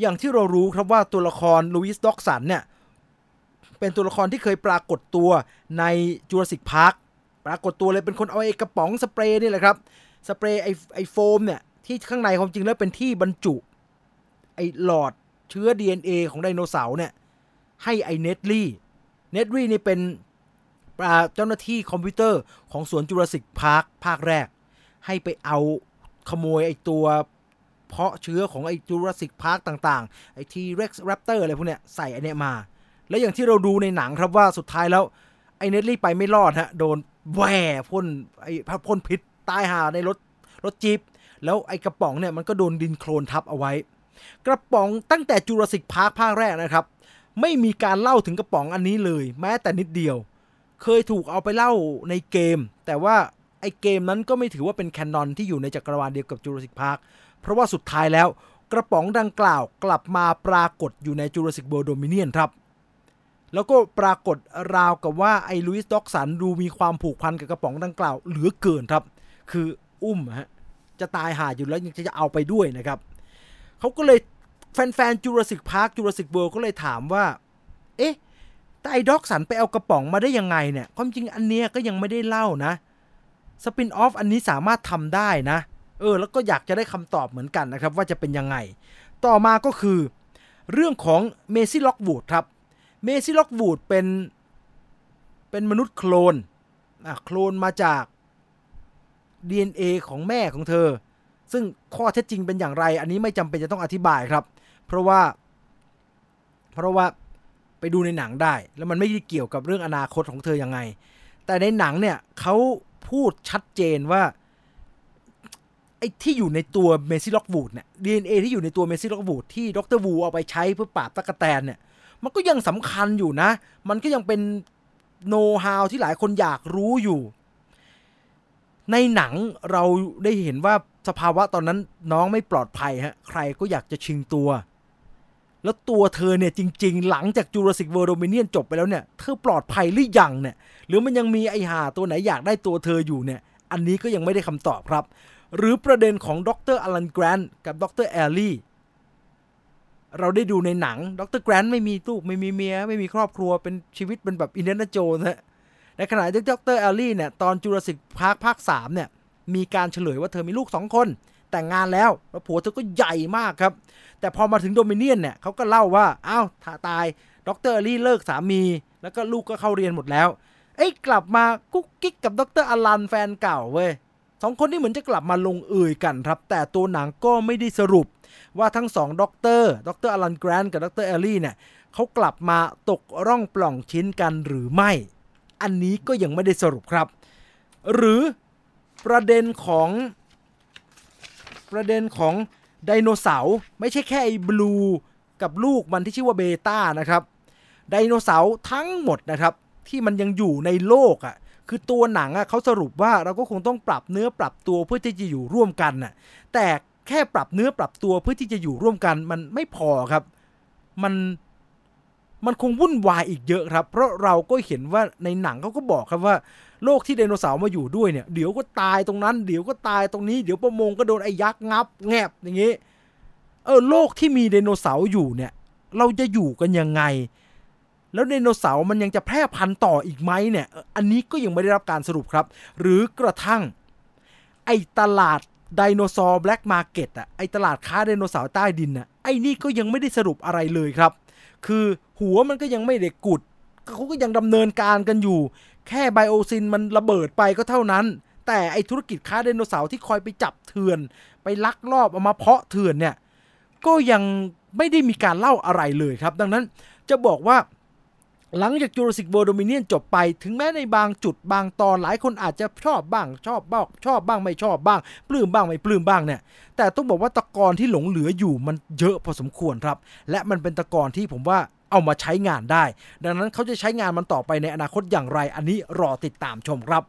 อย่างที่เรารู้ครับว่าตัวละครลูอิสด็อดจ์สันเนี่ย เป็นตัวละครที่เคยปรากฏตัวใน Jurassic Park ปรากฏตัวเลยเป็นคนเอาไอ้กระป๋องสเปรย์นี่แหละครับสเปรย์ไอ้ไอ้โฟมเนี่ยที่ข้างในความจริงแล้วเป็นที่บรรจุ ไอหลอดเชื้อ DNA ของไดโนเสาร์เนี่ย ให้ไอเนดรี้เนดรี้นี่เป็นเจ้าหน้าที่คอมพิวเตอร์ของสวน Jurassic Park ภาคแรก ให้ไปเอา ขโมยไอตัวเพาะเชื้อของไอ Jurassic Park ต่างๆ ไอ T-Rex Raptor อะไรพวกเนี้ยใส่อันเนี้ยมา แล้วอย่างที่เราดูในหนังครับว่าสุดท้ายแล้วไอเนดรี้ไปไม่รอดฮะโดนแหวพ่นไอพ่นพิษตายห่าในรถรถจีบแล้วไอกระป๋องเนี่ยมันก็โดนดินโคลนทับเอาไว้ กระป๋องตั้งแต่ Jurassic Park ภาคแรกนะครับ ไม่มีการเล่าถึงกระป๋องอันนี้เลย แม้แต่นิดเดียว เคยถูกเอาไปเล่าในเกม แต่ว่า ไอเกมนั้นก็ไม่ถือว่าเป็น canon ที่อยู่ในจักรวาลเดียวกับ Jurassic Park เพราะว่าสุดท้ายแล้วกระป๋องดังกล่าวกลับมาปรากฏอยู่ใน Jurassic World Dominion ครับ แล้วก็ปรากฏราวกับว่าไอ้ Lewis Dodgson ดูมีความผูกพันกับกระป๋องดังกล่าวเหลือเกินครับ คืออุ้มฮะจะตายห่าอยู่แล้วยังจะเอาไปด้วยนะครับเขาก็เลยแฟนๆ Jurassic Park Jurassic World ก็เลยถามว่า เอ๊ะแต่ไอ้ Dodgson ไปเอากระป๋องมาได้ยังไงเนี่ยความจริงอันเนี้ยก็ยังไม่ได้เล่านะ spin-off อันนี้สามารถทำได้นะ เออ แล้วก็อยากจะได้คำตอบเหมือนกันนะครับ ว่าจะเป็นยังไง ต่อมาก็คือ เรื่องของเมซี่ล็อกวูดครับเมซี่ล็อกวูดเป็นเป็นมนุษย์โคลนอะโคลนมาจาก DNA ของแม่ของเธอ ซึ่งข้อเท็จจริงเป็นอย่างไร อันนี้ไม่จำเป็นจะต้องอธิบายครับ เพราะว่า เพราะว่าไปดูในหนังได้ แล้วมันไม่ได้เกี่ยวกับเรื่องอนาคตของเธอยังไง แต่ในหนังเนี่ยเขา พูดชัดเจนว่าไอ้ที่อยู่ในตัว Maisie Lockwood เนี่ยดีเที่อยู่ในตัว Maisie Lockwood ที่ดร. Wu เอาไปใช้เพื่อปราบตั๊กแตนเนี่ย มันก็ยังสำคัญอยู่นะ มันก็ยังเป็นโน้ตฮาวที่หลายคนอยากรู้อยู่ ในหนังเราได้เห็นว่าสภาวะตอนนั้นน้องไม่ปลอดภัยฮะ ใครก็อยากจะชิงตัว แล้วตัวเธอเนี่ยจริง ๆ หลังจาก Jurassic World Dominion จบไปแล้วเนี่ย เธอปลอดภัยหรือยังเนี่ย หรือมันยังมีไอ้ห่าตัวไหนอยากได้ตัวเธออยู่เนี่ย อันนี้ก็ยังไม่ได้คำตอบครับ หรือประเด็นของดร. Alan Grant กับดร. Ellie เราได้ดูในหนังดร. Grant ไม่มีลูกไม่มีเมีย ไม่มีครอบครัวเป็นชีวิตเป็นแบบ Indiana Jones ฮะในขณะที่ดร. Ellie เนี่ยตอน Jurassic Park ภาคสามเนี่ยมีการเฉลยว่าเธอมีลูกสองคน แต่งงานแล้ว แล้วผัวเธอก็ใหญ่มากครับ แต่พอมาถึง Dominion เนี่ยเขาก็เล่าว่าอ้าวถ้าตายดร. Ellie เลิกสามี แล้วก็ลูกก็เข้าเรียนหมดแล้วเอ้กลับมากุ๊กกิ๊กกับดร. Alan แฟนเก่าเว้ยสองคนนี้เหมือนจะกลับมาลงเอยกันครับ แต่ตัวหนังก็ไม่ได้สรุป ว่าทั้งสองด็อกเตอร์ดร. Alan Grant กับดร. Ellie เนี่ยเขากลับมาตกร่องปล่องชิ้นกันหรือไม่ อันนี้ก็ยังไม่ได้สรุปครับ หรือประเด็นของ ประเด็นของไดโนเสาร์ไม่ใช่แค่ไอ้บลูกับลูกมันที่ชื่อว่าเบต้านะครับไดโนเสาร์ทั้งหมดนะครับ ที่มันยังอยู่ในโลกอะ่ะคือตัวหนังอะ่ะเขาสรุปว่าเราก็คงต้องปรับเนื้อปรับตัวเพื่อที่จะอยู่ร่วมกันน่ะแต่แค่ปรับเนื้อปรับตัวเพื่อที่จะอยู่ร่วมกันมันไม่พอครับ มันมันคงวุ่นวายอีกเยอะครับ เพราะเราก็เห็นว่าในหนังเขาก็บอกครับว่าโลกที่ไดโนเสาร์มาอยู่ด้วยเนี่ยเดี๋ยวก็ตายตรงนั้นเดี๋ยวก็ตายตรงนี้เดี๋ยวประมงก็โดนไอ้ยักษ์งับ แงบอย่างงี้เออโลกที่มีไดโนเสาร์อยู่เนี่ย เราจะอยู่กันยังไง แล้วไดโนเสาร์มันยังจะแพร่พันธุ์ต่ออีกไหมเนี่ย อันนี้ก็ยังไม่ได้รับการสรุปครับ หรือกระทั่ง ไอ้ตลาดไดโนเสาร์ black market อะไอ้ตลาดค้าไดโนเสาร์ใต้ดินอะไอ้นี่ก็ยังไม่ได้สรุปอะไรเลยครับ คือหัวมันก็ยังไม่ได้กุดเขาก็ยังดำเนินการกันอยู่ แค่ Biosyn มันระเบิดไปก็เท่านั้น แต่ไอ้ธุรกิจค้าไดโนเสาร์ที่คอยไปจับเถื่อน ไปลักลอบเอามาเพาะเถื่อนเนี่ย ก็ยังไม่ได้มีการเล่าอะไรเลยครับ ดังนั้นจะบอกว่าหลังจาก Jurassic World Dominion จบไป ถึงแม้ในบางจุดบางตอนหลายคนอาจจะชอบบ้าง ชอบบ้างชอบบ้างไม่ชอบบ้าง ปลื้มบ้างไม่ปลื้มบ้างเนี่ย แต่ต้องบอกว่าตะกอนที่หลงเหลืออยู่มันเยอะพอสมควรครับ และมันเป็นตะกอนที่ผมว่า เอามาใช้งานได้ ดังนั้นเขาจะใช้งานมันต่อไปในอนาคตอย่างไร อันนี้รอติดตามชมครับ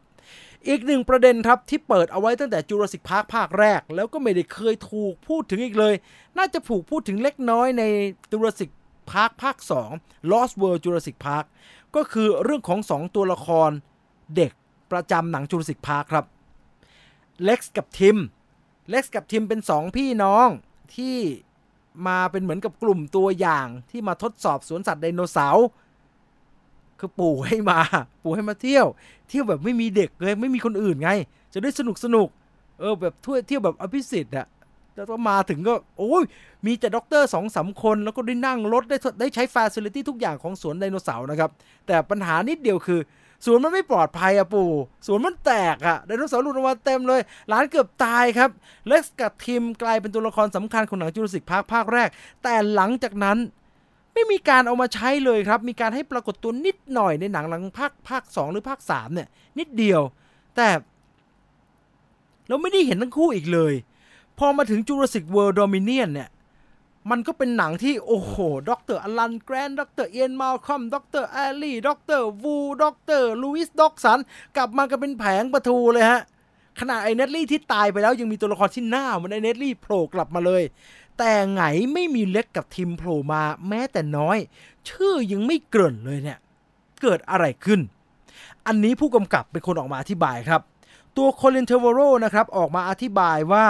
อีกหนึ่งประเด็นครับที่เปิดเอาไว้ตั้งแต่ Jurassic Park ภาคแรก แล้วก็ไม่ได้เคยถูกพูดถึงอีกเลย น่าจะถูกพูดถึงเล็กน้อยใน Jurassic Park ภาค 2 Lost World Jurassic Park ก็คือเรื่องของ 2 ตัวละครเด็กประจำหนัง Jurassic Park ครับ Lex กับ Tim Lex กับทิมเป็น 2 พี่น้องที่ มาเป็นเหมือนกับกลุ่มตัวอย่างที่มาทดสอบสวนสัตว์ไดโนเสาร์คือปู่ให้มา ปู่ให้มาเที่ยว เที่ยวแบบไม่มีเด็กเลยไม่มีคนอื่นไง จะได้สนุกสนุกเออแบบทั่วเที่ยวแบบอภิสิทธิ์อะแล้วก็มาถึงก็โอ้ยมีแต่ด็อกเตอร์สองสามคน แล้วก็ได้นั่งรถได้ได้ใช้ facility ทุกอย่างของสวนไดโนเสาร์นะครับ แต่ปัญหานิดเดียวคือ สวนมันไม่ปลอดภัยอะปู่สวนมันแตกอะไดโนเสาร์หลุดออกมาเต็มเลยหลานเกือบตายครับ Lex กับทีมกลายเป็นตัวละครสำคัญของหนัง Jurassic Park ภาคแรก แต่หลังจากนั้นไม่มีการเอามาใช้เลยครับ มีการให้ปรากฏตัวนิดหน่อยในหนังหลังภาคภาค 2หรือภาค 3 เนี่ย นิดเดียว แต่เราไม่ได้เห็นทั้งคู่อีกเลย พอมาถึง Jurassic World Dominion เนี่ย มันก็เป็นหนังที่โอ้โหด็อกเตอร์ Alan Grant ด็อกเตอร์ Ian Malcolm ด็อกเตอร์ Ellie ด็อกเตอร์ Wu ด็อกเตอร์ Lewis Dodgson กลับมากันเป็นแผงปลาทูเลยฮะ ขนาดไอ้ Nedry ที่ตายไปแล้วยังมีตัวละครที่หน้าเหมือนไอ้ Nedry โผล่กลับมาเลย แต่ไงไม่มี Lex กับทีมโผล่มาแม้แต่น้อย ชื่อยังไม่เกริ่นเลยเนี่ย เกิดอะไรขึ้น อันนี้ผู้กำกับเป็นคนออกมาอธิบายครับ ตัว Colin Trevorrow นะครับออกมาอธิบายว่า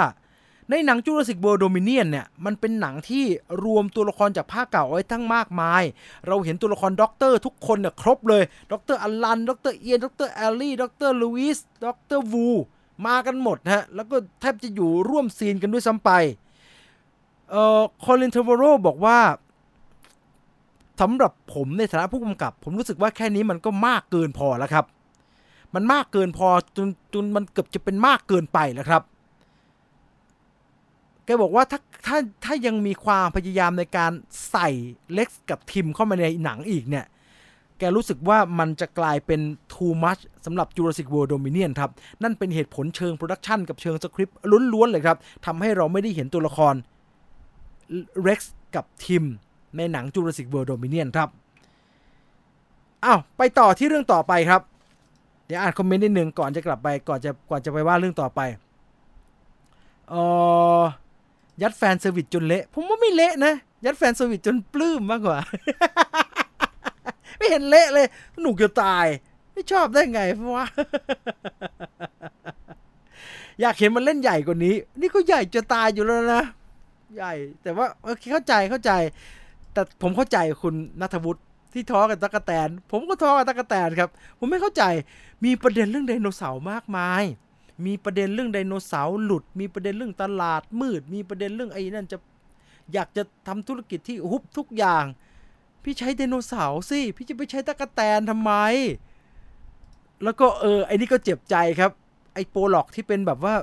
ในหนัง Jurassic World Dominion เนี่ยมันเป็นหนังที่รวมตัวละครจากภาคเก่าไว้ทั้งมากมาย เราเห็นตัวละครด็อกเตอร์ทุกคนเนี่ยครบเลยด็อกเตอร์ Alan ด็อกเตอร์ Ian ด็อกเตอร์ Ellie ด็อกเตอร์ Lewis ด็อกเตอร์ Wuมากันหมดฮะแล้วก็แทบจะอยู่ร่วมซีนกันด้วยซ้ำไปเอ่อคอลินเทเวโรบอกว่าสำหรับผมในฐานะผู้กำกับ ผมรู้สึกว่าแค่นี้มันก็มากเกินพอแล้วครับ มันมากเกินพอจนจนมันเกือบจะเป็นมากเกินไปแล้วครับ แกบอกว่าถ้าถ้าถ้ายังมีความพยายามในการใส่เล็กกับทิมเข้ามาในหนังอีกเนี่ย แกรู้สึกว่ามันจะกลายเป็น too much สำหรับ Jurassic World Dominion ครับ นั่นเป็นเหตุผลเชิง production กับเชิงสคริปต์ล้วนๆเลยครับทำให้เราไม่ได้เห็นตัวละคร Rex กับทิมในหนัง Jurassic World Dominion ครับอ้าวไปต่อที่เรื่องต่อไปครับ เดี๋ยวอ่านคอมเมนต์นิดนึงก่อนจะกลับไปก่อนจะก่อนจะไปว่าเรื่องต่อไปเออ ยัด fan service จนเละ ผมว่าไม่เละนะ ยัด fan service จนปลื้มมากกว่า ไม่เห็นเละเลย หนูจะตาย ไม่ชอบได้ไงเพราะว่า อยากเห็นมันเล่นใหญ่กว่านี้ นี่ก็ใหญ่จะตายอยู่แล้วนะ ใหญ่ แต่ว่าเข้าใจเข้าใจ แต่ผมเข้าใจคุณนัทวุฒิที่ท้อกับตะกะแตน ผมก็ท้อกับตะกะแตนครับ ผมไม่เข้าใจ มีประเด็นเรื่องไดโนเสาร์มากมาย มีประเด็นเรื่องไดโนเสาร์หลุด มีประเด็นเรื่องตลาดมืด มีประเด็นเรื่องไอ้นั่นจะอยากจะทำธุรกิจที่ฮุบทุกอย่าง พี่ใช้ไดโนเสาร์สิพี่จะไปใช้ตั๊กแตนทำไม แล้วก็เออไอ้นี่ก็เจ็บใจครับ ไอ้ prologue ที่เป็นแบบว่า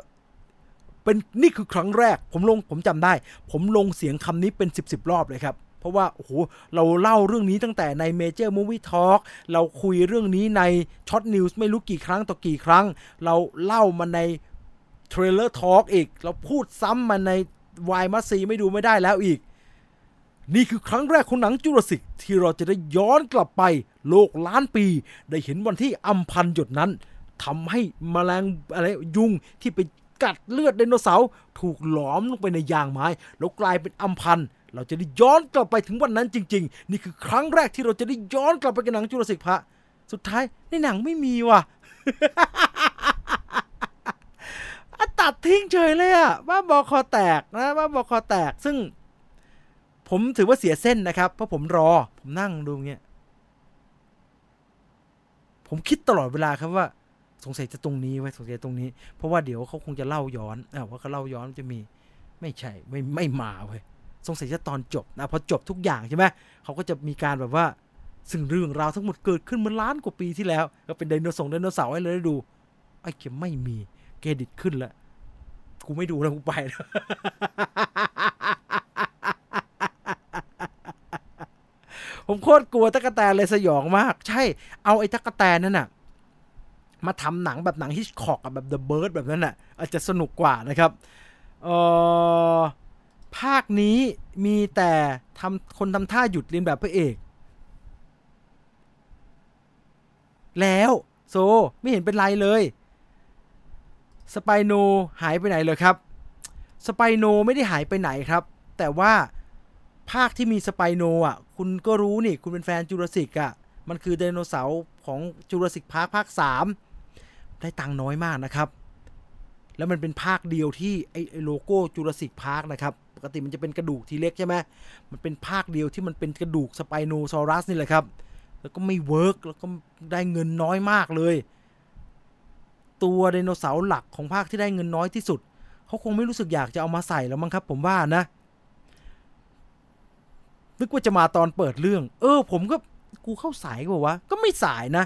เป็นนี่คือครั้งแรก ผมลงผมจำได้ ผมลงเสียงคำนี้เป็นสิบสิบรอบเลยครับ เพราะว่าโอ้โหเราเล่าเรื่องนี้ตั้งแต่ใน Major Movie Talk เราคุยเรื่องนี้ใน Short News ไม่รู้กี่ครั้งต่อกี่ครั้ง เราเล่ามาในTrailer Talk อีก เราพูดซ้ำมาใน Why Must See ไม่ดูไม่ได้แล้วอีก นี่คือครั้งแรกของหนังจุลศิกที่เราจะได้ย้อนกลับไปโลกล้านปี ได้เห็นวันที่อำพันหยดนั้นทำให้แมลงอะไรยุงที่ไปกัดเลือดไดโนเสาร์ถูกหลอมลงไปในยางไม้ แล้วกลายเป็นอำพัน เราจะได้ย้อนกลับไปถึงวันนั้นจริง ๆ นี่คือครั้งแรกที่เราจะได้ย้อนกลับไปกับหนัง Jurassic Park สุดท้ายในหนังไม่มีว่ะตัดทิ้งเฉยเลยอะว่าบอคอแตกนะว่าบอคอแตกซึ่ง ผมถือว่าเสียเส้นนะครับ เพราะผมรอ ผมนั่งดูเงี้ยผมคิดตลอดเวลาครับว่า สงสัยจะตรงนี้ไว้สงสัยตรงนี้ เพราะว่าเดี๋ยวเขาคงจะเล่าย้อนอ่าว่าเขาเล่าย้อนจะมี ไม่ใช่ไม่ไม่มาเว้ย สงสัยจะตอนจบนะพอจบทุกอย่างใช่ไหมเขาก็จะมีการแบบว่าซึ่งเรื่องราวทั้งหมดเกิดขึ้นเมื่อล้านกว่าปีที่แล้ว ก็เป็นไดโนเสาร์ไดโนเสาร์ให้เลยได้ดู ไอ้เกมไม่มีเครดิตขึ้นแล้วกูไม่ดูแล้วกูไปแล้วผมโคตรกลัวตะกแตนเลยสยองมาก ใช่เอาไอ้ตะกแตนนั่นน่ะ มาทำหนังแบบหนังฮิชคอกแบบ The Bird แบบนั้นน่ะ อาจจะสนุกกว่านะครับ เออ ภาคนี้มีแต่ทำคนทำท่าหยุดเลียนแบบพระเอก แล้วโซไม่เห็นเป็นไรเลย Spino หายไปไหนเลยครับ Spino ไม่ได้หายไปไหนครับ แต่ว่าภาคที่มี Spino อะ คุณก็รู้นี่ คุณเป็นแฟนจูราสิกอะ มันคือไดโนเสาร์ของ Jurassic Park ภาค 3 ได้ตังค์น้อยมากนะครับ แล้วมันเป็นภาคเดียวที่ไอ้โลโก้ Jurassic Park นะครับปกติมันจะเป็นกระดูก T-Rex ใช่ไหมมันเป็นภาคเดียวที่มันเป็นกระดูก Spinosaurus นี่แหละครับแล้วก็ไม่เวิร์กแล้วก็ได้เงินน้อยมากเลย ตัวไดโนเสาร์หลักของภาคที่ได้เงินน้อยที่สุดเขาคงไม่รู้สึกอยากจะเอามาใส่แล้วมั้งครับผมว่านะนึกว่าจะมาตอนเปิดเรื่อง เออ ผมก็กูเข้าสายกว่าวะก็ไม่สายนะ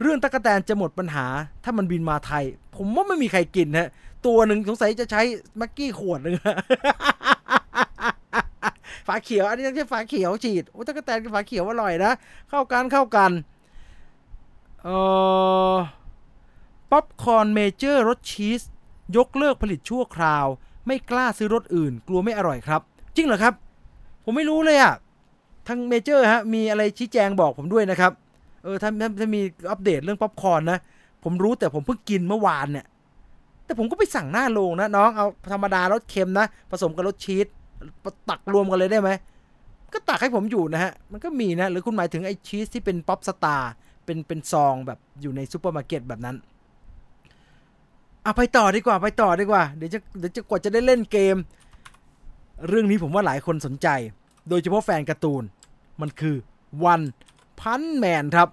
เรื่องตะกแตนจะหมดปัญหา ถ้ามันบินมาไทย ผมว่าไม่มีใครกินฮะ ตัวหนึ่งสงสัยจะใช้มักกี้ขวดหนึ่งฝาเขียว อันนี้ต้องใช้ฝาเขียวฉีดโอ้ตะกแตนกับฝาเขียวอร่อยนะ เข้ากันเข้ากันเอ่อป๊อปคอนเมเจอร์รสชีส ยกเลิกผลิตชั่วคราว ไม่กล้าซื้อรสอื่น กลัวไม่อร่อยครับ จริงเหรอครับ ผมไม่รู้เลยอะทางเมเจอร์ฮะมีอะไรชี้แจงบอกผมด้วยนะครับ เออถ้าถ้าถ้ามีอัปเดตเรื่องป๊อปคอร์นนะ ผมรู้แต่ผมเพิ่งกินเมื่อวานเนี่ย แต่ผมก็ไปสั่งหน้าโรงนะ น้องเอาธรรมดารสเค็มนะ ผสมกับรสชีสตักรวมกันเลยได้ไหม ก็ตักให้ผมอยู่นะฮะ มันก็มีนะ หรือคุณหมายถึงไอ้ชีสที่เป็นป๊อปสตาร์เป็นเป็นซองแบบอยู่ในซูเปอร์มาร์เก็ตแบบนั้นเอาไปต่อดีกว่าไปต่อดีกว่า เดี๋ยวจะเดี๋ยวจะกว่าจะได้เล่นเกม เรื่องนี้ผมว่าหลายคนสนใจ โดยเฉพาะแฟนการ์ตูน มันคือ One Punch Man ครับ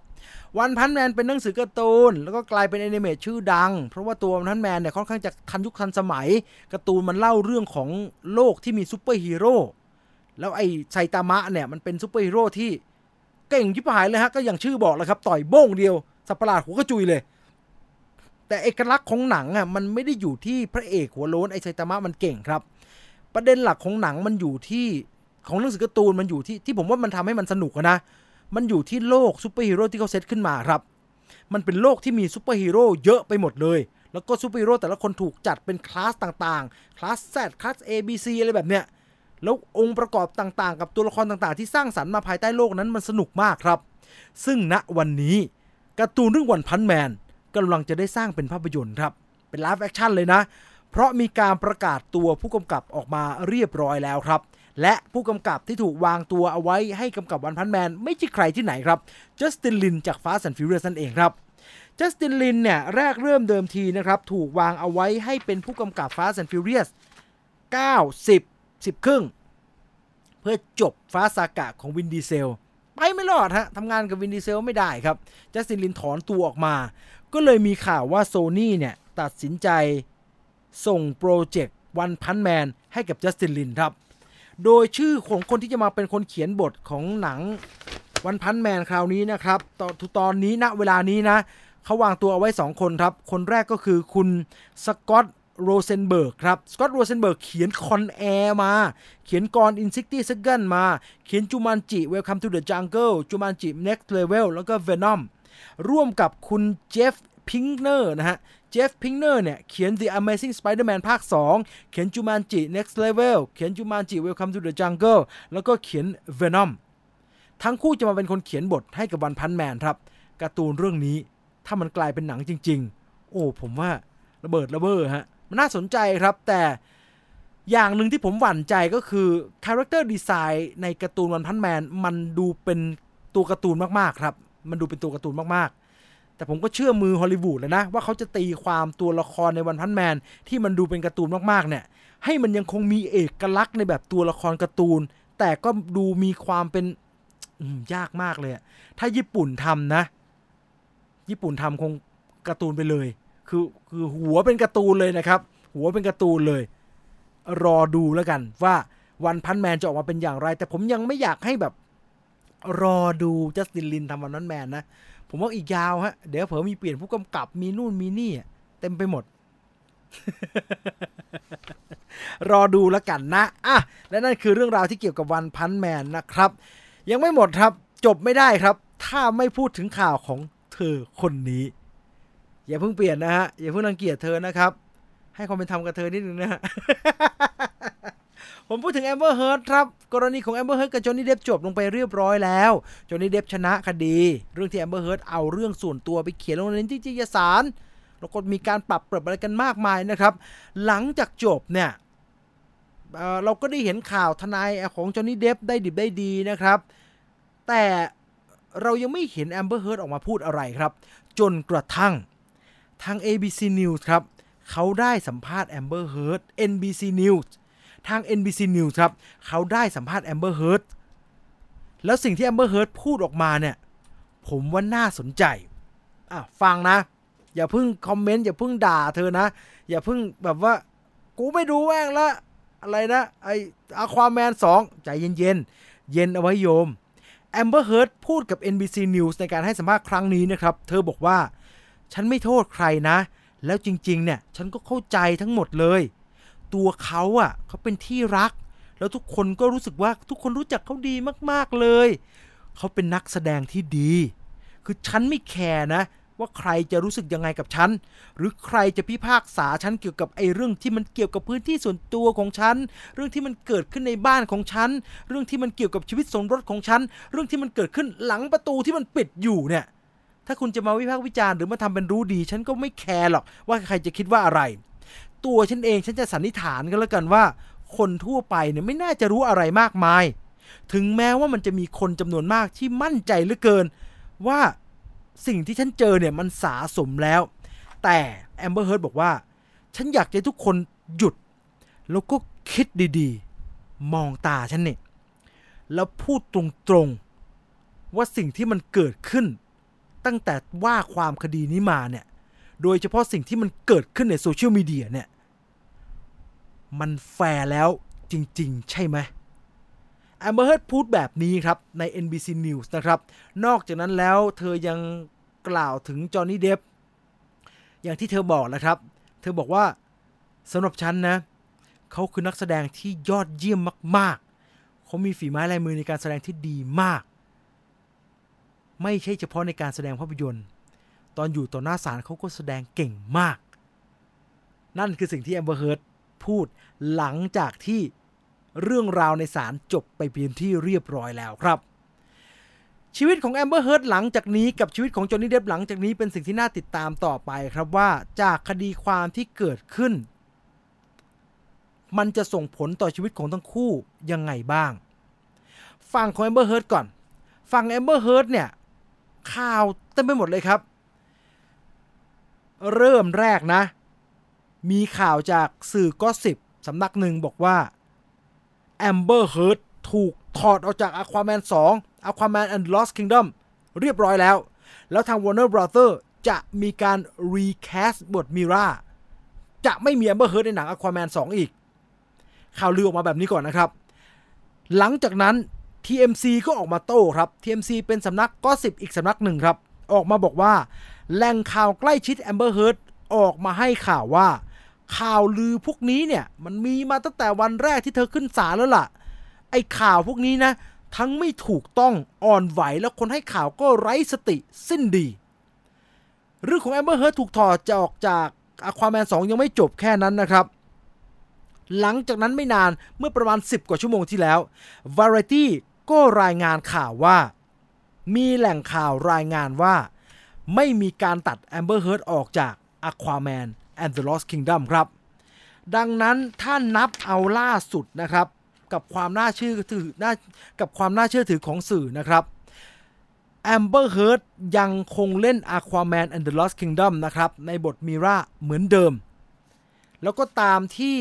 One Punch Man เป็นหนังสือการ์ตูน แล้วก็กลายเป็นแอนิเมะชื่อดัง เพราะว่าตัว One Punch Man เนี่ยค่อนข้างจะทันยุคทันสมัยการ์ตูนมันเล่าเรื่องของโลกที่มีซูเปอร์ฮีโร่แล้วไอ้ไซตามะเนี่ยมันเป็นซูเปอร์ฮีโร่ที่เก่งชิบหายเลยฮะก็อย่างชื่อบอกแล้วครับ ต่อยโบ้งเดียวสัตว์ประหลาดหัวกระจุยเลย แต่เอกลักษณ์ของหนังอะมันไม่ได้อยู่ที่พระเอกหัวโล้นไอ้ไซตามะมันเก่งครับ ประเด็นหลักของหนังมันอยู่ที่ของหนังสือการ์ตูนมันอยู่ที่ที่ผมว่ามันทำให้มันสนุกนะ มันอยู่ที่โลกซูเปอร์ฮีโร่ที่เขาเซตขึ้นมาครับ มันเป็นโลกที่มีซูเปอร์ฮีโร่เยอะไปหมดเลย แล้วก็ซูเปอร์ฮีโร่แต่ละคนถูกจัดเป็นคลาสต่างๆ คลาส Z คลาส A B C อะไรแบบเนี้ย แล้วองค์ประกอบต่างๆ กับตัวละครต่างๆ ที่สร้างสรรค์มาภายใต้โลกนั้นมันสนุกมากครับ ซึ่งณวันนี้การ์ตูนเรื่อง One Punch Man กำลังจะได้สร้างเป็นภาพยนตร์ครับ เป็น live action เลยนะ เพราะมีการประกาศตัวผู้กำกับออกมาเรียบร้อยแล้วครับ และผู้กำกับที่ถูกวางตัวเอาไว้ให้กำกับ One Punch Man ไม่ใช่ใครที่ไหนครับจัสตินลินจาก Fast and Furious นั่นเองครับจัสตินลินเนี่ยแรกเริ่มเดิมทีนะครับถูกวางเอาไว้ให้เป็นผู้กำกับ Fast and Furious 9 10 10 ครึ่ง เพื่อจบ Fast Saga ของวินดีเซล ไปไม่รอดฮะทำงานกับวินดีเซลไม่ได้ครับจัสตินลินถอนตัวออกมา ก็เลยมีข่าวว่าโซนี่เนี่ยตัดสินใจส่งโปรเจกต์ One Punch Man ให้กับจัสตินลินครับ โดยชื่อของคนที่จะมาเป็นคนเขียนบทของหนัง One Punch Man คราวนี้นะครับตอนตอนนี้ณเวลานี้นะเขาวางตัวเอาไว้ 2 คนครับ คนแรกก็คือคุณสกอตโรเซนเบิร์กครับ สกอตโรเซนเบิร์กเขียน Con Air มา เขียน Gone in Sixty Seconds มา เขียน Jumanji Welcome to the Jungle Jumanji Next Level แล้วก็ Venom ร่วมกับคุณเจฟพิงเนอร์นะฮะ เจฟพิงเนอร์เนี่ย เขียน The Amazing Spider-Man ภาค 2 เขียน Jumanji Next Level เขียน Jumanji Welcome to the Jungle แล้วก็เขียน Venom ทั้งคู่จะมาเป็นคนเขียนบทให้กับ One Punch Man ครับ การ์ตูนเรื่องนี้ถ้ามันกลายเป็นหนังจริง ๆ โอ้ ผมว่าระเบิดระเบ้อฮะ มันน่าสนใจครับแต่อย่างหนึ่งที่ผมหวั่นใจก็คือ character design ในการ์ตูน One Punch Man มันดูเป็นตัวการ์ตูนมากๆครับ มันดูเป็นตัวการ์ตูนมากๆ แต่ผมก็เชื่อมือฮอลลีวูดแล้วนะ ว่าเขาจะตีความตัวละครใน One Punch Man ที่มันดูเป็นการ์ตูนมากๆ เนี่ย ให้มันยังคงมีเอกลักษณ์ในแบบตัวละครการ์ตูน แต่ก็ดูมีความเป็นยากมากเลยถ้าญี่ปุ่นทำนะ ญี่ปุ่นทำคงการ์ตูนไปเลย คือคือหัวเป็นการ์ตูนเลยนะครับ หัวเป็นการ์ตูนเลย รอดูแล้วกันว่าวันพันแมนจะออกมาเป็นอย่างไร แต่ผมยังไม่อยากให้แบบรอดูจัสตินลินทำวันนั้นแมนนะ ผมว่าอีกยาวฮะ เดี๋ยวเผื่อมีเปลี่ยนผู้กำกับมีนู่นมีนี่เต็มไปหมด รอดูแล้วกันนะอะและนั่นคือเรื่องราวที่เกี่ยวกับวันพันแมนนะครับ ยังไม่หมดครับ จบไม่ได้ครับ ถ้าไม่พูดถึงข่าวของเธอคนนี้ อย่าเพิ่งเปลี่ยนนะฮะ อย่าเพิ่งรังเกียจเธอนะครับ ให้ความเป็นธรรมกับเธอนิดนึงนะฮะ ผมพูดถึงแอมเบอร์เฮิร์ดครับกรณีของแอมเบอร์เฮิร์ดกับจอห์นนี่เดปป์จบลงไปเรียบร้อยแล้วจอห์นนี่เดปป์ชนะคดี เรื่องที่แอมเบอร์เฮิร์ดเอาเรื่องส่วนตัวไปเขียนลงในนิตยสารแล้วก็มีการปรับเปรับอะไรกันมากมายนะครับ หลังจากจบเนี่ยเราก็ได้เห็นข่าวทนายของจอห์นนี่เดปป์ได้ดิบได้ดีนะครับ แต่เรายังไม่เห็นแอมเบอร์เฮิร์ตออกมาพูดอะไรครับ จนกระทั่งทาง ABC News ครับ เขาได้สัมภาษณ์แอมเบอร์เฮิร์ด NBC News ทาง NBC News ครับ เขาได้สัมภาษณ์แอมเบอร์เฮิร์ดแล้วสิ่งที่แอมเบอร์เฮิร์ดพูดออกมาเนี่ย ผมว่าน่าสนใจ อะ ฟังนะ อย่าเพิ่งคอมเมนต์ อย่าเพิ่งด่าเธอนะ อย่าเพิ่งแบบว่า กูไม่ดูแม่งละ อะไรนะ ไออะควาแมนสองใจเย็นเย็นเย็นเอาไว้โยมแอมเบอร์เฮิร์ดพูดกับ NBC News ในการให้สัมภาษณ์ครั้งนี้นะครับ เธอบอกว่า ฉันไม่โทษใครนะ แล้วจริง ๆ เนี่ย ฉันก็เข้าใจทั้งหมดเลย ตัวเขาอะ่ะเขาเป็นที่รัก แล้วทุกคนก็รู้สึกว่าทุกคนรู้จักเขาดีมากๆเลย เขาเป็นนักแสดงที่ดี คือฉันไม่แคร์นะ ว่าใครจะรู้สึกยังไงกับฉัน หรือใครจะพิพากษาฉันเกี่ยวกับไอ้เรื่องที่มันเกี่ยวกับพื้นที่ส่วนตัวของฉัน เรื่องที่มันเกิดขึ้นในบ้านของฉัน เรื่องที่มันเกี่ยวกับชีวิตสมรสของฉัน เรื่องที่มันเกิดขึ้นหลังประตูที่มันปิดอยู่เนี่ยถ้าคุณจะมาวิพากษ์วิจารณ์หรือมาทำเป็นรู้ดี ฉันก็ไม่แคร์หรอกว่าใครจะคิดว่าอะไร ตัวฉันเองฉันจะสันนิษฐานกันแล้วกันว่า คนทั่วไปเนี่ยไม่น่าจะรู้อะไรมากมาย ถึงแม้ว่ามันจะมีคนจำนวนมากที่มั่นใจเหลือเกิน ว่าสิ่งที่ฉันเจอเนี่ยมันสาสมแล้ว แต่แอมเบอร์เฮิร์ตบอกว่า ฉันอยากให้ทุกคนหยุด แล้วก็คิดดีๆ มองตาฉันเนี่ยแล้วพูดตรงๆ ว่าสิ่งที่มันเกิดขึ้น ตั้งแต่ว่าความคดีนี้มาเนี่ย โดยเฉพาะสิ่งที่มันเกิดขึ้นในโซเชียลมีเดียเนี่ย มันแฟร์แล้วจริง ๆ ใช่ไหมแอมเบอร์เฮิร์ตพูดแบบนี้ครับ ใน NBC News นะครับ นอกจากนั้นแล้วเธอยังกล่าวถึงจอห์นนี่เดฟอย่างที่เธอบอกนะครับ เธอบอกว่าสำหรับฉันนะ เขาคือนักแสดงที่ยอดเยี่ยมมาก ๆ เขามีฝีไม้ลายมือในการแสดงที่ดีมาก ไม่ใช่เฉพาะในการแสดงภาพยนตร์ ตอนอยู่ต่อหน้าศาลเขาก็แสดงเก่งมาก นั่นคือสิ่งที่แอมเบอร์เฮิร์ต พูดหลังจากที่เรื่องราวในศาลจบไปเป็นที่เรียบร้อยแล้วครับ ชีวิตของแอมเบอร์เฮิร์ตหลังจากนี้กับชีวิตของจอห์นนี่เดฟหลังจากนี้เป็นสิ่งที่น่าติดตามต่อไปครับว่าจากคดีความที่เกิดขึ้น มันจะส่งผลต่อชีวิตของทั้งคู่ยังไงบ้าง ฝั่งของแอมเบอร์เฮิร์ตก่อน ฝั่งแอมเบอร์เฮิร์ตเนี่ยข่าวเต็มไปหมดเลยครับ เริ่มแรกนะ มีข่าวจากสื่อ gossip สำนักหนึ่งบอกว่าแอมเบอร์เฮิร์ตถูกถอดออกจาก Aquaman 2 Aquaman and Lost Kingdom เรียบร้อยแล้ว แล้วทาง Warner Brother จะมีการ recast บทมิราจะไม่มีแอมเบอร์เฮิร์ตในหนัง Aquaman 2 อีก ข่าวลือออกมาแบบนี้ก่อนนะครับ หลังจากนั้น TMC ก็ออกมาโต้ครับ TMC เป็นสำนักก็สิบอีกสำนักหนึ่งครับ ออกมาบอกว่าแหล่งข่าวใกล้ชิดแอมเบอร์เฮิร์ตออกมาให้ข่าวว่า ข่าวลือพวกนี้เนี่ยมันมีมาตั้งแต่วันแรกที่เธอขึ้นศาลแล้วล่ะ ไอ้ข่าวพวกนี้นะ ทั้งไม่ถูกต้องอ่อนไหวแล้วคนให้ข่าวก็ไร้สติสิ้นดี เรื่องของแอมเบอร์เฮิร์ตถูกถอดจะออกจากอควาแมน2ยังไม่จบแค่นั้นนะครับ หลังจากนั้นไม่นานเมื่อประมาณ 10 กว่าชั่วโมงที่แล้ว Variety ก็รายงานข่าวว่า มีแหล่งข่าวรายงานว่า ไม่มีการตัดแอมเบอร์เฮิร์ตออกจาก Aquaman and the Lost Kingdom ครับ ดังนั้นถ้านับเอาล่าสุดนะครับ กับความน่าเชื่อถือกับความน่าเชื่อถือของสื่อนะครับแอมเบอร์เฮิร์ตยังคงเล่น Aquaman and the Lost Kingdom นะครับ ในบทมิราเหมือนเดิม แล้วก็ตามที่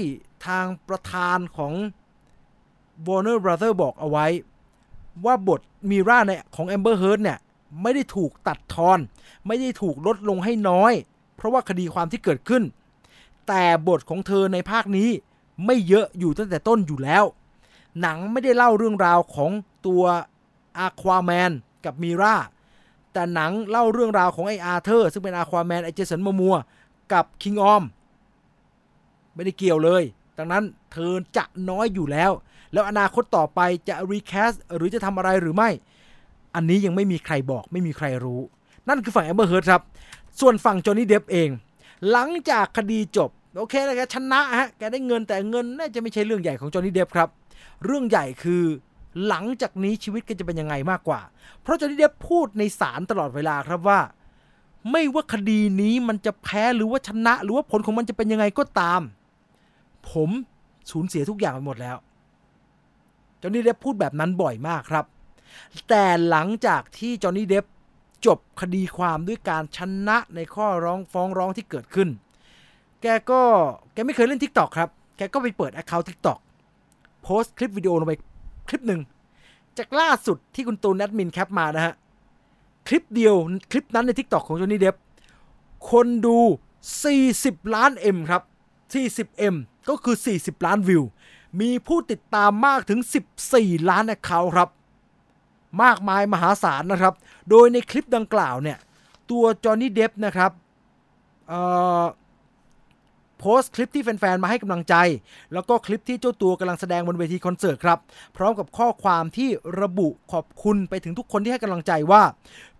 ทางประธานของ Warner Brother บอกเอาไว้ ว่าบทมิราในของ Amber Heard เนี่ย ไม่ได้ถูกตัดทอน ไม่ได้ถูกลดลงให้น้อย เพราะว่าคดีความที่เกิดขึ้น แต่บทของเธอในภาคนี้ไม่เยอะอยู่ตั้งแต่ต้นอยู่แล้ว หนังไม่ได้เล่าเรื่องราวของตัวอาควาแมนกับมีราแต่หนังเล่าเรื่องราวของไออาเธอร์ ซึ่งเป็นอาควาแมนไอเจสันมัวกับ King Orm ไม่ได้เกี่ยวเลย ดังนั้นเธอจะน้อยอยู่แล้ว แล้วอนาคตต่อไปจะ recast หรือจะทำอะไรหรือไม่ อันนี้ยังไม่มีใครบอกไม่มีใครรู้ นั่นคือฝั่งแอมเบอร์เฮิร์ตครับ ส่วนฝั่งจอห์นนี่เดฟเอง หลังจากคดีจบ โอเคแล้วแกชนะฮะแกได้เงินแต่เงินน่าจะไม่ใช่เรื่องใหญ่ของจอห์นนี่เดฟครับ เรื่องใหญ่คือหลังจากนี้ชีวิตก็จะเป็นยังไงมากกว่า เพราะจอห์นนี่เดฟพูดในศาลตลอดเวลาครับว่า ไม่ว่าคดีนี้มันจะแพ้หรือว่าชนะ หรือว่าผลของมันจะเป็นยังไงก็ตาม ผมสูญเสียทุกอย่างไปหมดแล้วจอห์นนี่เดฟพูดแบบนั้นบ่อยมากครับ แต่หลังจากที่จอห์นนี่เดฟ จบคดีความด้วยการชนะในข้อร้องฟ้องร้องที่เกิดขึ้น แกก็แกไม่เคยเล่น TikTok ครับ แกก็ไปเปิด Account TikTok โพสต์คลิปวิดีโอลงไปคลิปหนึ่ง จากล่าสุดที่คุณตูนแอดมินแคปมานะฮะ คลิปเดียวคลิปนั้นใน TikTok ของจอห์นนี่เดฟคนดู 40 ล้าน M ครับ 40M ก็คือ 40 ล้านวิว มีผู้ติดตามมากถึง 14 ล้าน Account ครับ มากมายมหาศาลนะครับ โดยในคลิปดังกล่าวเนี่ย ตัวจอห์นนี่เดฟนะครับโพสต์คลิปที่แฟนๆ มาให้กำลังใจ แล้วก็คลิปที่เจ้าตัวกำลังแสดงบนเวทีคอนเสิร์ตครับ พร้อมกับข้อความที่ระบุขอบคุณไปถึงทุกคนที่ให้กำลังใจว่า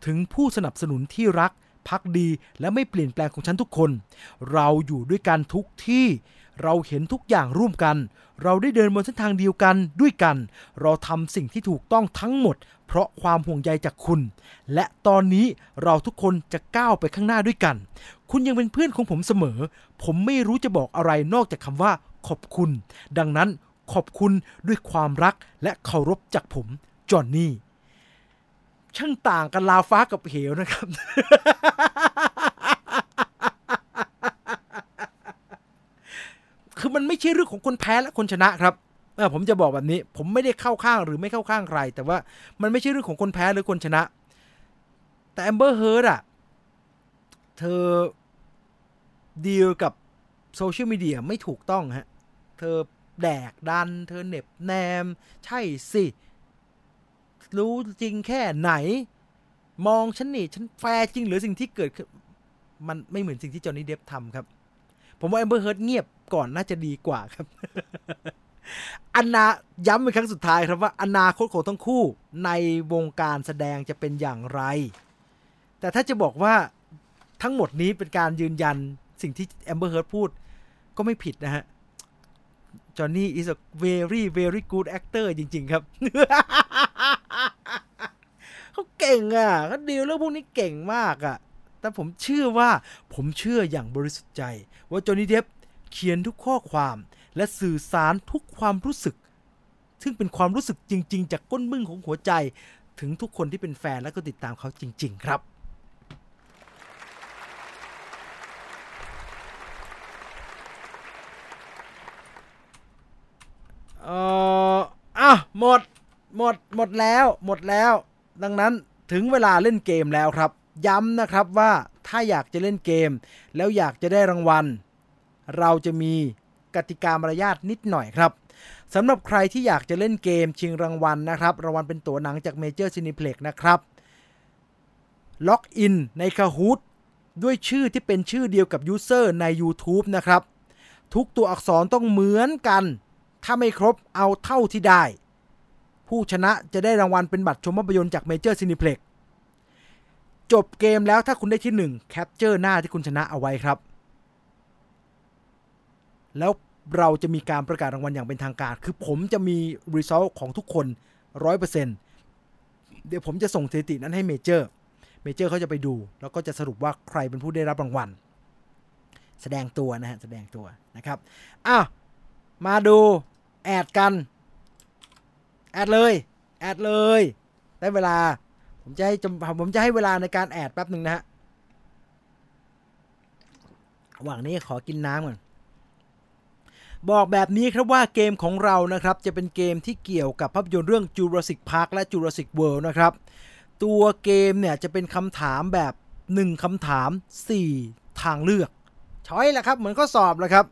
ถึงผู้สนับสนุนที่รักพักดีและไม่เปลี่ยนแปลงของฉันทุกคน เราอยู่ด้วยกันทุกที่ เราเห็นทุกอย่างร่วมกัน เราได้เดินบนเส้นทางเดียวกันด้วยกัน เราทำสิ่งที่ถูกต้องทั้งหมด เพราะความห่วงใยจากคุณ และตอนนี้เราทุกคนจะก้าวไปข้างหน้าด้วยกัน คุณยังเป็นเพื่อนของผมเสมอ ผมไม่รู้จะบอกอะไรนอกจากคำว่าขอบคุณ ดังนั้นขอบคุณด้วยความรักและเคารพจากผม จอห์นนี่ ช่างต่างกันราวฟ้ากับเหวนะครับ คือมันไม่ใช่เรื่องของคนแพ้และคนชนะครับ อผมจะบอกแบบนี้ ผมไม่ได้เข้าข้างหรือไม่เข้าข้างใคร แต่ว่ามันไม่ใช่เรื่องของคนแพ้หรือคนชนะ แต่แอมเบอร์เฮิร์ดอะ เธอดีลกับโซเชียลมีเดียไม่ถูกต้องฮะ เธอแดกดัน เธอเหน็บแนม ใช่สิ รู้จริงแค่ไหน มองฉันนี่ ฉันแฟร์จริงหรือสิ่งที่เกิดขึ้นมันไม่เหมือนสิ่งที่จอห์นนี่เดฟทำครับ ผมว่าแอมเบอร์เฮิร์ดเงียบก่อนน่าจะดีกว่าครับ อนาย้ำเป็นครั้งสุดท้ายครับว่าอนาคตของทั้งคู่ในวงการแสดงจะเป็นอย่างไร แต่ถ้าจะบอกว่าทั้งหมดนี้เป็นการยืนยันสิ่งที่แอมเบอร์เฮิร์ d พูดก็ไม่ผิดนะฮะ จอห์นนี่ is a very very good actor จริง ๆ ครับ เขาเก่งอะเขาดีลเรื่องพวกนี้เก่งมากอะ แต่ผมเชื่อว่าผมเชื่ออย่างบริสุทธิ์ใจ ว่าจอห์นนี่เดฟเขียนทุกข้อความ และสื่อสารทุกความรู้สึก ซึ่งเป็นความรู้สึกจริง ๆ จากก้นบึ้งของหัวใจ ถึงทุกคนที่เป็นแฟนและก็ติดตามเขาจริง ๆ ครับเอ่ออะหมด หมด หมดแล้ว หมดแล้ว ดังนั้นถึงเวลาเล่นเกมแล้วครับ ย้ำนะครับว่าถ้าอยากจะเล่นเกม แล้วอยากจะได้รางวัล เราจะมี กติกามารยาทนิดหน่อยครับสำหรับใครที่อยากจะเล่นเกมชิงรางวัลนะครับ รางวัลเป็นตั๋วหนังจากเมเจอร์ซีนีเพล็กซ์นะครับ ล็อกอินใน Kahoot ด้วยชื่อที่เป็นชื่อเดียวกับ user ใน YouTube นะครับ ทุกตัวอักษรต้องเหมือนกัน ถ้าไม่ครบเอาเท่าที่ได้ ผู้ชนะจะได้รางวัลเป็นบัตรชมภาพยนตร์จากเมเจอร์ซีนีเพล็กซ์จบเกมแล้วถ้าคุณได้ที่1 capture หน้าที่คุณชนะเอาไว้ครับ แล้วเราจะมีการประกาศรางวัลอย่างเป็นทางการ คือผมจะมี result ของทุกคน100%เดี๋ยวผมจะส่งสถิตินั้นให้เมเจอร์ เมเจอร์เขาจะไปดู แล้วก็จะสรุปว่าใครเป็นผู้ได้รับรางวัล แสดงตัวนะฮะ แสดงตัวนะครับ อ้าวมาดู แอดกัน แอดเลย แอดเลย ได้เวลา ผมจะให้ผมจะให้เวลาในการแอดแป๊บหนึ่งนะฮะระหว่างนี้ขอกินน้ำก่อน บอกแบบนี้ครับว่าเกมของเรานะครับจะเป็นเกมที่เกี่ยวกับภาพยนตร์เรื่อง Jurassic Park และ Jurassic World นะครับ ตัวเกมเนี่ยจะเป็นคำถามแบบ 1คำถาม 4 ทางเลือก ช้อยแหละครับ เหมือนข้อสอบแหละครับ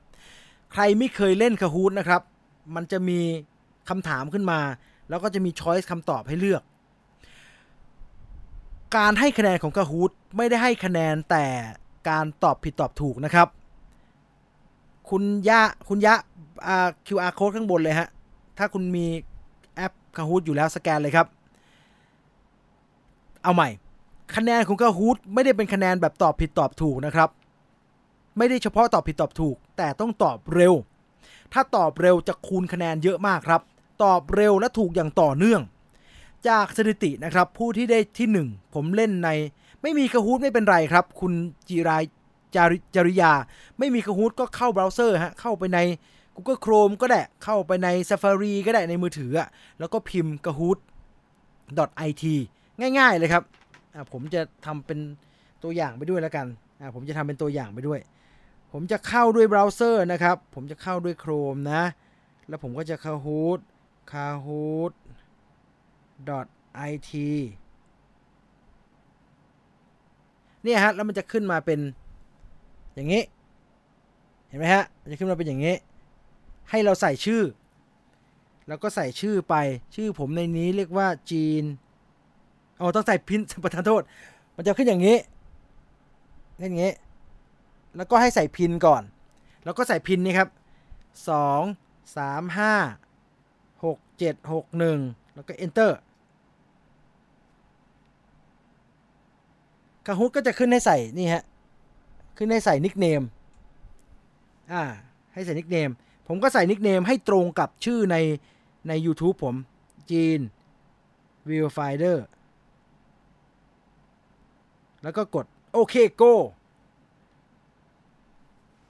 ใครไม่เคยเล่นคาฮูดนะครับ มันจะมีคำถามขึ้นมา แล้วก็จะมีช้อยส์คำตอบให้เลือก การให้คะแนนของคาฮูดไม่ได้ให้คะแนนแต่การตอบผิดตอบถูกนะครับ คุณยะคุณยะอ่า QR code ข้างบนเลยฮะ ถ้าคุณมีแอปคาฮูดอยู่แล้วสแกนเลยครับ เอาใหม่ คะแนนของ Kahoot ไม่ได้เป็นคะแนนแบบตอบผิดตอบถูกนะครับ ไม่ได้เฉพาะตอบผิดตอบถูก แต่ต้องตอบเร็ว ถ้าตอบเร็วจะคูณคะแนนเยอะมากครับ ตอบเร็วและถูกอย่างต่อเนื่อง จากสถิตินะครับ ผู้ที่ได้ที่ 1 ผมเล่นใน ไม่มี Kahoot ไม่เป็นไรครับ คุณจีราย จาริจริยา ไม่มี Kahoot ก็เข้าเบราว์เซอร์ฮะ เข้าไปใน Google Chrome ก็ได้ เข้าไปใน Safari ก็ได้ในมือถืออะแล้วก็พิมพ์ kahoot it ง่าย ๆ เลยครับ ผมจะทำเป็นตัวอย่างไปด้วยแล้วกัน ผมจะทำเป็นตัวอย่างไปด้วย ผมจะเข้าด้วยเบราว์เซอร์นะครับ ผมจะเข้าด้วย Chrome นะ แล้วผมก็จะ kahoot kahoot it เนี่ยฮะ แล้วมันจะขึ้นมาเป็น อย่างนี้ เห็นไหมฮะมันจะขึ้นมาเป็นอย่างนี้ ให้เราใส่ชื่อ แล้วก็ใส่ชื่อไป ชื่อผมในนี้เรียกว่าจีนเอาต้องใส่พินประทานโทษ มันจะขึ้นอย่างนี้ขึ้นอย่างนี้ แล้วก็ให้ใส่พินก่อน แล้วก็ใส่พินนี่ครับสองสามห้าหกเจ็ดหกหนึ่งแล้วก็ enter คาฮุกก็จะขึ้นให้ใส่นี่ฮะ ขึ้นให้ใส่นิกเนมอ่าให้ใส่นิกเนมผมก็ใส่นิกเนมให้ตรงกับชื่อในใน YouTube ผมจีน Viewfinder แล้วก็กดโอเค go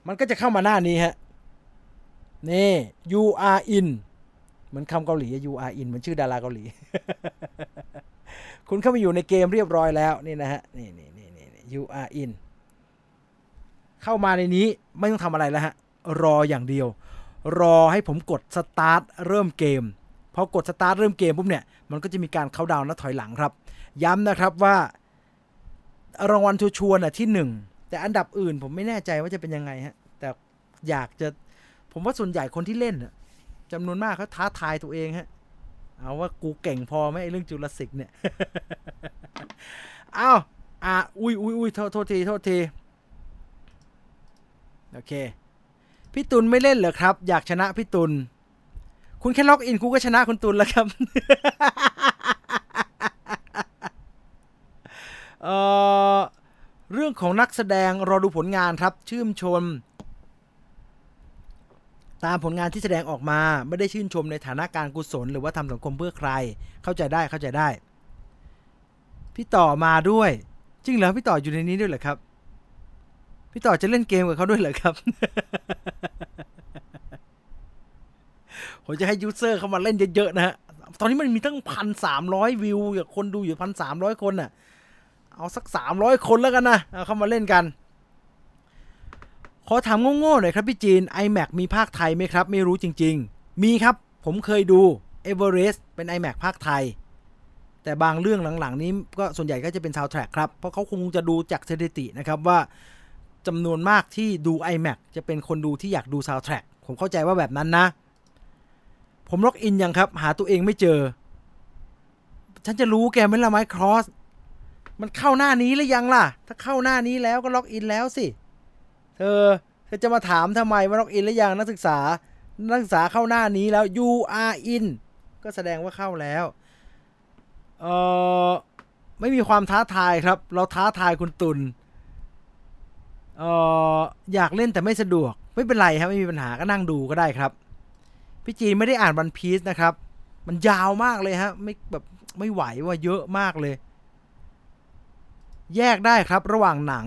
มันก็จะเข้ามาหน้านี้ฮะ นี่ you are in เหมือนคำเกาหลี you are in เหมือนชื่อดาราเกาหลี คุณเข้าไปอยู่ในเกมเรียบร้อยแล้ว นี่นะฮะ นี่นี่นี่นี่ you are in เข้ามาในนี้ไม่ต้องทำอะไรแล้วฮะ รออย่างเดียว รอให้ผมกดสตาร์ทเริ่มเกมพอกดสตาร์ทเริ่มเกมปุ๊บเนี่ยมันก็จะมีการเข้าดาวน์และถอยหลังครับ ย้ำนะครับว่ารางวัลชัวร์ๆน่ะที่หนึ่งแต่อันดับอื่นผมไม่แน่ใจว่าจะเป็นยังไงฮะแต่อยากจะผมว่าส่วนใหญ่คนที่เล่นจำนวนมากเขาท้าทายตัวเองฮะเอาว่ากูเก่งพอไหมไอ้เรื่องจุลศิกเนี่ย อ้าวอะอุ้ยอุ้ยอุ้ยโทษโทษทีโทษที โอเค พี่ตุลไม่เล่นเหรอครับ อยากชนะพี่ตุลคุณแค่ล็อกอินกูก็ชนะคุณตุลแล้วครับเอ่อเรื่องของนักแสดงรอดูผลงานครับ ชื่นชม ตามผลงานที่แสดงออกมา ไม่ได้ชื่นชมในฐานะการกุศล หรือว่าทำสังคมเพื่อใคร เข้าใจได้เข้าใจได้ พี่ต่อมาด้วย จริงเหรอพี่ต่ออยู่ในนี้ด้วยเหรอครับ พี่ต่อจะเล่นเกมกับเขาด้วยเหรอครับ ผมจะให้ยูเซอร์เข้ามาเล่นเยอะๆนะฮะ ตอนนี้มันมีตั้งพันสามร้อยวิวอย่างคนดูอยู่พันสามร้อยคนน่ะ เอาสักสามร้อยคนแล้วกันนะ เอาเข้ามาเล่นกัน ขอถามโง่ๆหน่อยครับพี่จีน iMac มีภาคไทยไหมครับ ไม่รู้จริง ๆ มีครับ ผมเคยดู Everest เป็น iMac ภาคไทย แต่บางเรื่องหลังๆ นี้ก็ส่วนใหญ่ก็จะเป็น soundtrack ครับ เพราะเขาคงจะดูจากสถิตินะครับว่า จำนวนมากที่ดู iMac จะเป็นคนดูที่อยากดู soundtrack ผมเข้าใจว่าแบบนั้นนะ ผมล็อกอินยังครับ หาตัวเองไม่เจอ ฉันจะรู้แกไหมล่ะไมครอสมันเข้าหน้านี้หรือยังล่ะ ถ้าเข้าหน้านี้แล้วก็ล็อกอินแล้วสิ เธอเธอจะมาถามทำไมว่าล็อกอินหรือยังนักศึกษา นักศึกษาเข้าหน้านี้แล้ว you are in ก็แสดงว่าเข้าแล้ว เออไม่มีความท้าทายครับ เราท้าทายคุณตุล เอออยากเล่นแต่ไม่สะดวก ไม่เป็นไรครับไม่มีปัญหาก็นั่งดูก็ได้ครับ พี่จีนไม่ได้อ่านวันพีซนะครับ มันยาวมากเลยฮะไม่แบบไม่ไหวว่าเยอะมากเลย แยกได้ครับระหว่างหนัง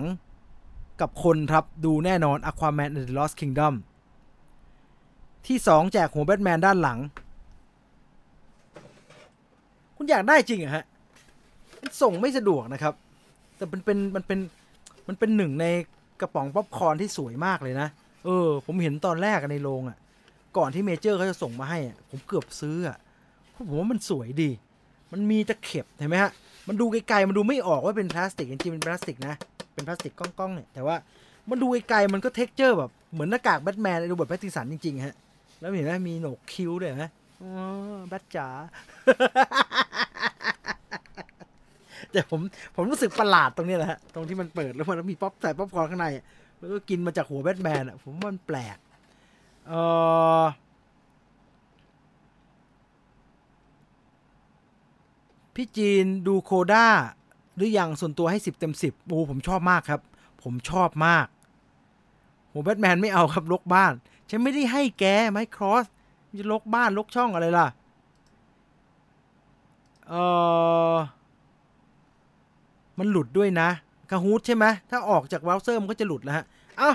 กับคนครับดูแน่นอน Aquaman and the Lost Kingdom ที่ 2 แจกหัวแบทแมนด้านหลัง คุณอยากได้จริงเหรอฮะมันส่งไม่สะดวกนะครับ แต่มันเป็นมันเป็นมันเป็นหนึ่งใน กระป๋องป๊อปคอร์นที่สวยมากเลยนะ เออ ผมเห็นตอนแรกในโรงอะ่ะ ก่อนที่เมเจอร์เขาจะส่งมาให้อะผมเกือบซื้ออะ่ะเพราะผมว่ามันสวยดี มันมีตะเข็บเห็นไหมฮะ มันดูไกลๆ มันดูไม่ออกว่าเป็นพลาสติกจริงๆเป็นพลาสติกนะ เป็นพลาสติกก้องๆเนี่ย แต่ว่ามันดูไกลๆ มันก็ texture แบบเหมือนหน้ากากแบทแมนดูแบบแพตตินสันจริงๆฮะ แล้วเห็นไหมมีโหนกคิ้วด้วยนะอ๋อแบทจ๋า แต่ผมผมรู้สึกประหลาดตรงนี้แหละฮะตรงที่มันเปิดแล้วมันมีป๊อปใส่ป๊อปคอร์นข้างในแล้วก็กินมาจากหัวแบทแมนอะผมว่ามันแปลกเออพี่จีนดูโคด้าหรือยังส่วนตัวให้สิบเต็มสิบโอ้ผมชอบมากครับ ผมชอบมากโหแบทแมนไม่เอาครับลกบ้าน ฉันไม่ได้ให้แกไมครอสจะลกบ้านลกช่องอะไรล่ะ เออ มันหลุดด้วยนะคาฮูดใช่ไหมถ้าออกจากเบราว์เซอร์มันก็จะหลุดแล้วฮะเอ้า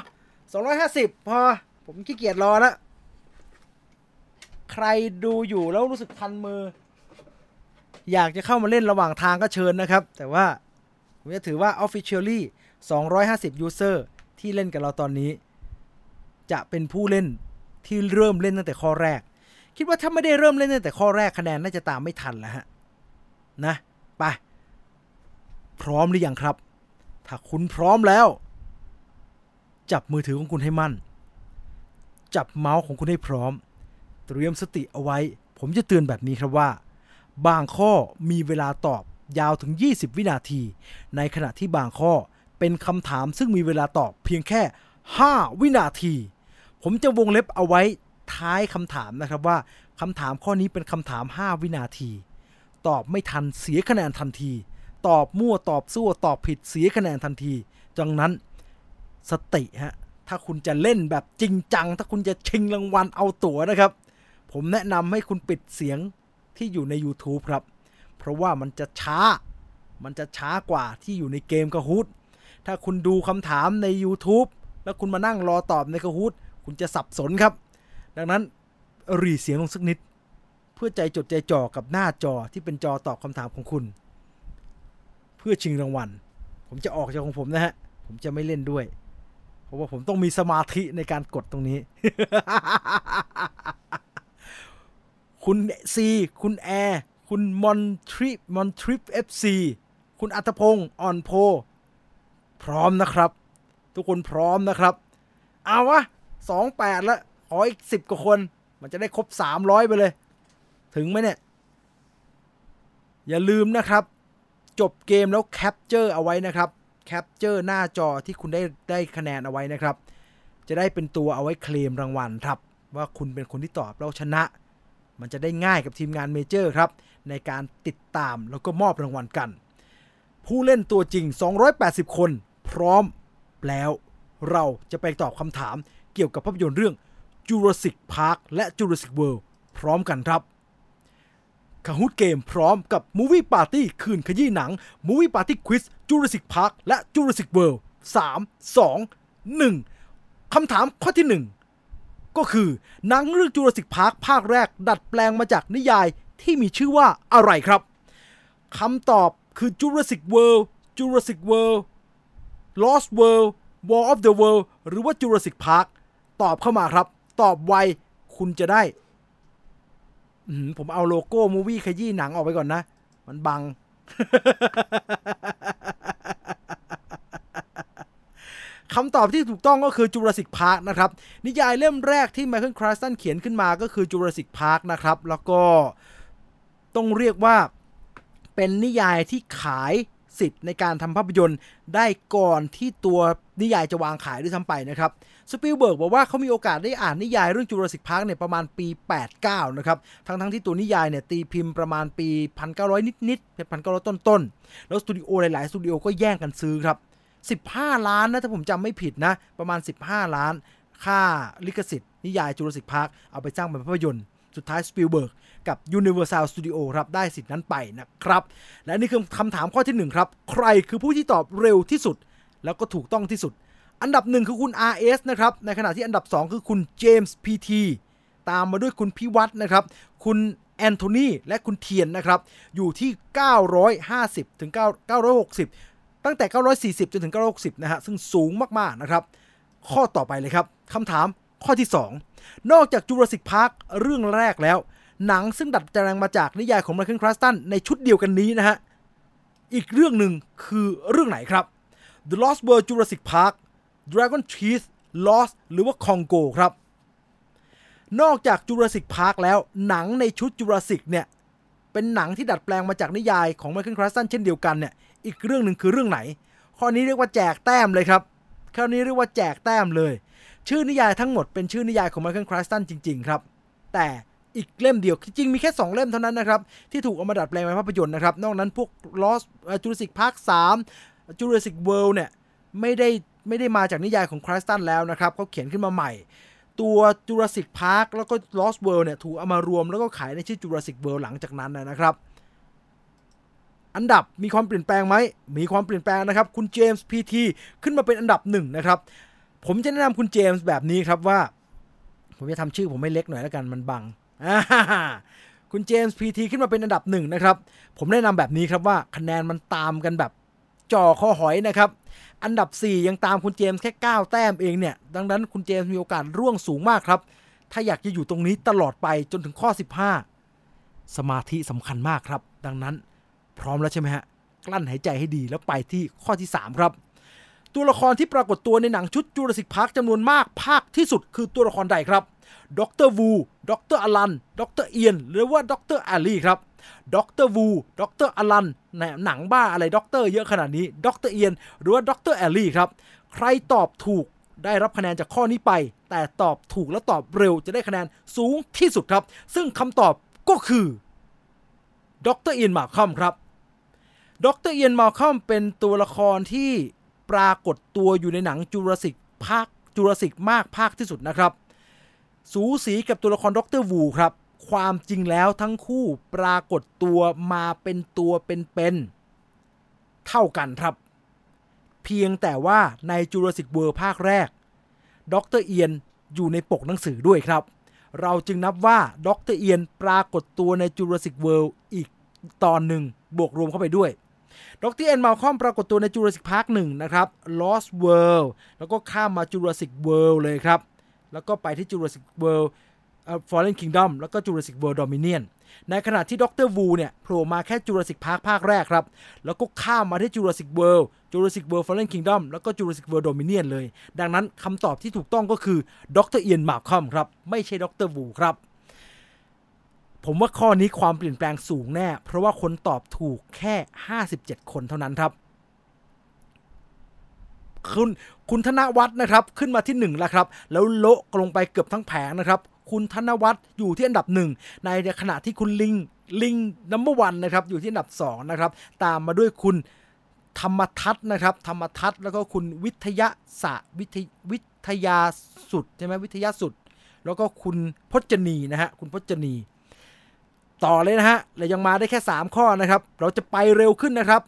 สองร้อยห้าสิบพอ ผมขี้เกียจรอแล้ว ใครดูอยู่แล้วรู้สึกคันมือ อยากจะเข้ามาเล่นระหว่างทางก็เชิญนะครับ แต่ว่า ผมจะถือว่า Officially 250 User ที่เล่นกับเราตอนนี้ จะเป็นผู้เล่นที่เริ่มเล่นตั้งแต่ข้อแรก คิดว่าถ้าไม่ได้เริ่มเล่นตั้งแต่ข้อแรกคะแนนน่าจะตามไม่ทันแล้วฮะ นะ ไป พร้อมหรือยังครับ ถ้าคุณพร้อมแล้ว จับมือถือของคุณให้มั่น จับเมาส์ของคุณให้พร้อม เตรียมสติเอาไว้ ผมจะเตือนแบบนี้ครับว่า บางข้อมีเวลาตอบยาวถึง 20 วินาที ในขณะที่บางข้อเป็นคำถามซึ่งมีเวลาตอบเพียงแค่ 5 วินาที ผมจะวงเล็บเอาไว้ท้ายคำถามนะครับว่าคำถามข้อนี้เป็นคำถาม 5 วินาที ตอบไม่ทันเสียคะแนนทันที ตอบมั่วตอบซั่วตอบผิดเสียคะแนนทันที ดังนั้นสติฮะ ถ้าคุณจะเล่นแบบจริงจัง ถ้าคุณจะชิงรางวัลเอาตั๋วนะครับ ผมแนะนำให้คุณปิดเสียงที่อยู่ใน YouTube ครับ เพราะว่ามันจะช้า มันจะช้ากว่าที่อยู่ในเกมกระฮูดถ้าคุณดูคำถามใน YouTube แล้วคุณมานั่งรอตอบในกระฮูดคุณจะสับสนครับ ดังนั้นรีเสียงลงสักนิด เพื่อใจจดใจจ่อกับหน้าจอที่เป็นจอตอบคำถามของคุณ เพื่อชิงรางวัล ผมจะออกจากของผมนะฮะ ผมจะไม่เล่นด้วย เพราะว่าผมต้องมีสมาธิในการกดตรงนี้ คุณซีคุณแอร์คุณมอนทริปมอนทริปเอฟซีคุณอัตพงศ์อ่อนโพ พร้อมนะครับ ทุกคนพร้อมนะครับ เอาวะสองแปดแล้วขออีกสิบกว่าคน มันจะได้ครบสามร้อยไปเลย ถึงไหมเนี่ย อย่าลืมนะครับ จบเกมแล้วแคปเจอร์เอาไว้นะครับแคปเจอร์หน้าจอที่คุณได้ได้คะแนนเอาไว้นะครับ จะได้เป็นตัวเอาไว้เคลมรางวัลครับ ว่าคุณเป็นคนที่ตอบแล้วชนะ มันจะได้ง่ายกับทีมงานเมเจอร์ครับ ในการติดตามแล้วก็มอบรางวัลกัน ผู้เล่นตัวจริง 280 คน พร้อมแล้วเราจะไปตอบคำถามเกี่ยวกับภาพยนตร์เรื่อง Jurassic Park และ Jurassic World พร้อมกันครับ Kahoot เกมพร้อมกับ Movie Party คืนขยี้หนัง Movie Party Quiz จูราสิกพาร์คและจูราสิกเวิลด์สามสองหนึ่งคำถามข้อที่หนึ่งก็คือหนังเรื่องจูราสิกพาร์คภาคแรกดัดแปลงมาจากนิยายที่มีชื่อว่าอะไรครับคำตอบคือจูราสิกเวิลด์จูราสิกเวิลด์ Lost World War of the World หรือว่า Jurassic Park ตอบเข้ามาครับ ตอบไว คุณจะได้ ผมเอาโลโก้ Movie ขยี้หนังออกไปก่อนนะ มันบัง คำตอบที่ถูกต้องก็คือ Jurassic Park นะครับ นิยายเล่มแรกที่ไมเคิลไครช์ตันเขียนขึ้นมาก็คือ Jurassic Park นะครับ แล้วก็ต้องเรียกว่าเป็นนิยายที่ขายสิทธิ์ในการทำภาพยนตร์ได้ก่อนที่ตัวนิยายจะวางขายด้วยซ้ำไปนะครับ สปิลเบิร์กบอกว่าเขามีโอกาสได้อ่านนิยายเรื่องจูราสสิกพาร์คเนี่ยประมาณปี 89 นะครับ ทั้งทั้งที่ตัวนิยายเนี่ยตีพิมพ์ประมาณปี 1900 นิดๆ1900ต้นๆ แล้วสตูดิโอหลาย ๆ สตูดิโอก็แย่งกันซื้อครับ 15 ล้านนะ ถ้าผมจำไม่ผิดนะ ประมาณ 15 ล้าน ค่าลิขสิทธิ์นิยายจูราสสิกพาร์คเอาไปสร้างเป็นภาพยนตร์สุดท้ายสปิลเบิร์กกับ Universal Studio ครับได้สิทธิ์นั้นไปนะครับ และนี่คือคำถามข้อที่1ครับ ใครคือผู้ที่ตอบเร็วที่สุด แล้วก็ถูกต้องที่สุด อันดับหนึ่งคือคุณ RS นะครับ ในขณะที่อันดับ 2 คือคุณเจมส์ PT ตามมาด้วยคุณพิวัตรนะครับ คุณแอนโทนีและคุณเทียนนะครับ อยู่ที่ 950 ถึง 960 ตั้งแต่ 940 จนถึง 960 นะฮะ ซึ่งสูงมากๆนะครับ ข้อต่อไปเลยครับคำถามข้อที่ 2 นอกจากจูราสสิกพาร์คเรื่องแรกแล้ว หนังซึ่งดัดแปลงมาจากนิยายของมาคินคราสตันในชุดเดียวกันนี้นะฮะ อีกเรื่องหนึ่งคือเรื่องไหนครับ The Lost World Jurassic Park Dragon Teeth Lost หรือว่า Congo ครับ นอกจาก Jurassic Park แล้วหนังในชุด Jurassic เนี่ย เป็นหนังที่ดัดแปลงมาจากนิยายของไมเคิลคราสตันเช่นเดียวกันเนี่ย อีกเรื่องหนึ่งคือเรื่องไหน ข้อนี้เรียกว่าแจกแต้มเลยครับข้อนี้เรียกว่าแจกแต้มเลย ชื่อนิยายทั้งหมดเป็นชื่อนิยายของไมเคิลคราสตันจริง ๆ ครับ แต่อีกเล่มเดียว จริงมีแค่ 2 เล่มเท่านั้นนะครับ ที่ถูกเอามาดัดแปลงเป็นภาพยนตร์นะครับ นอกนั้นพวก Lost Jurassic Park 3 Jurassic World เนี่ย ไม่ได้ ไม่ได้มาจากนิยายของคราสตันแล้วนะครับเขาเขียนขึ้นมาใหม่ ตัว Jurassic Park แล้วก็ Lost World เนี่ยถูกเอามารวมแล้วก็ขายในชื่อ Jurassic World หลังจากนั้นนะครับ อันดับมีความเปลี่ยนแปลงไหมมีความเปลี่ยนแปลงนะครับ คุณเจมส์พีทีขึ้นมาเป็นอันดับหนึ่งนะครับ ผมจะแนะนำคุณเจมส์แบบนี้ครับว่า ผมจะทำชื่อผมไม่เล็กหน่อยแล้วกันมันบังคุณเจมส์พีทีขึ้นมาเป็นอันดับหนึ่งนะครับ ผมแนะนำแบบนี้ครับว่าคะแนนมันตามกันแบบจ่อคอหอยนะครับ อันดับ 4 ยังตามคุณเจมส์แค่ 9 แต้มเองเนี่ย ดังนั้นคุณเจมส์มีโอกาสร่วงสูงมากครับ ถ้าอยากจะอยู่ตรงนี้ตลอดไปจนถึงข้อ 15 สมาธิสำคัญมากครับ ดังนั้นพร้อมแล้วใช่ไหมฮะ กลั้นหายใจให้ดีแล้วไปที่ข้อที่ 3 ครับ ตัวละครที่ปรากฏตัวในหนังชุดจูราสสิกพาร์คจำนวนมากภาคที่สุดคือตัวละครใดครับ ดรวู ดรอลัน ดรเอียน หรือว่าดรแอลลี่ครับ ด็อกเตอร์วูด็อกเตอร์อลันในหนังบ้าอะไรด็อกเตอร์เยอะขนาดนี้ด็อกเตอร์เอียนหรือว่าด็อกเตอร์แอลลี่ครับ ใครตอบถูกได้รับคะแนนจากข้อนี้ไป แต่ตอบถูกและตอบเร็วจะได้คะแนนสูงที่สุดครับ ซึ่งคำตอบก็คือด็อกเตอร์เอียนมัลคอล์มครับด็อกเตอร์เอียนมัลคอล์มเป็นตัวละครที่ปรากฏตัวอยู่ในหนังจูราสิกภาคจูราสิกมากภาคที่สุดนะครับ สูสีกับตัวละครด็อกเตอร์วูครับ ความจริงแล้วทั้งคู่ปรากฏตัวมาเป็นตัวเป็นๆเท่ากันครับ เพียงแต่ว่าในจูราสิกเวิลด์ภาคแรกดรเอียนอยู่ในปกหนังสือด้วยครับ เราจึงนับว่าดรเอียนปรากฏตัวในจูราสิกเวิลด์อีกตอนหนึ่งบวกรวมเข้าไปด้วยดรเอียนมัลคอล์มปรากฏตัวในจูราสสิกพาร์คหนึ่งนะครับ Lost World แล้วก็ข้ามมาจูราสสิกเวิลด์เลยครับ แล้วก็ไปที่จูราสสิกเวิลด์ Fallen Kingdom แล้วก็จูราสสิกเวิลด์ Dominion ในขณะที่ดรวูเนี่ยโผล่มาแค่จูราสสิกพาร์คภาคแรกครับ แล้วก็ข้ามมาที่จูราสสิกเวิลด์จูราสสิกเวิลด์ Fallen Kingdom แล้วก็จูราสสิกเวิลด์ Dominion เลย ดังนั้นคำตอบที่ถูกต้องก็คือดรเอียนมัลคอล์มครับ ไม่ใช่ดรวูครับ ผมว่าข้อนี้ความเปลี่ยนแปลงสูงแน่ เพราะว่าคนตอบถูกแค่ 57 คนเท่านั้นครับคุณคุณธนวัฒน์นะครับ ขึ้นมาที่1แล้วครับ แล้วโละลงไปเกือบทั้งแผงนะครับ คุณธนวัฒน์อยู่ที่อันดับหนึ่งในขณะที่คุณลิงลิงนัมเบอร์วันนะครับอยู่ที่อันดับ2นะครับตามมาด้วยคุณธรรมทัศน์นะครับธรรมทัศน์แล้วก็คุณวิทยาศาสวิทวิทยาสุดใช่ไหมวิทยาสุด แล้วก็คุณพจนีนะฮะคุณพจนีต่อเลยนะฮะเรายังมาได้แค่ 3 ข้อนะครับ เราจะไปเร็วขึ้นนะครับ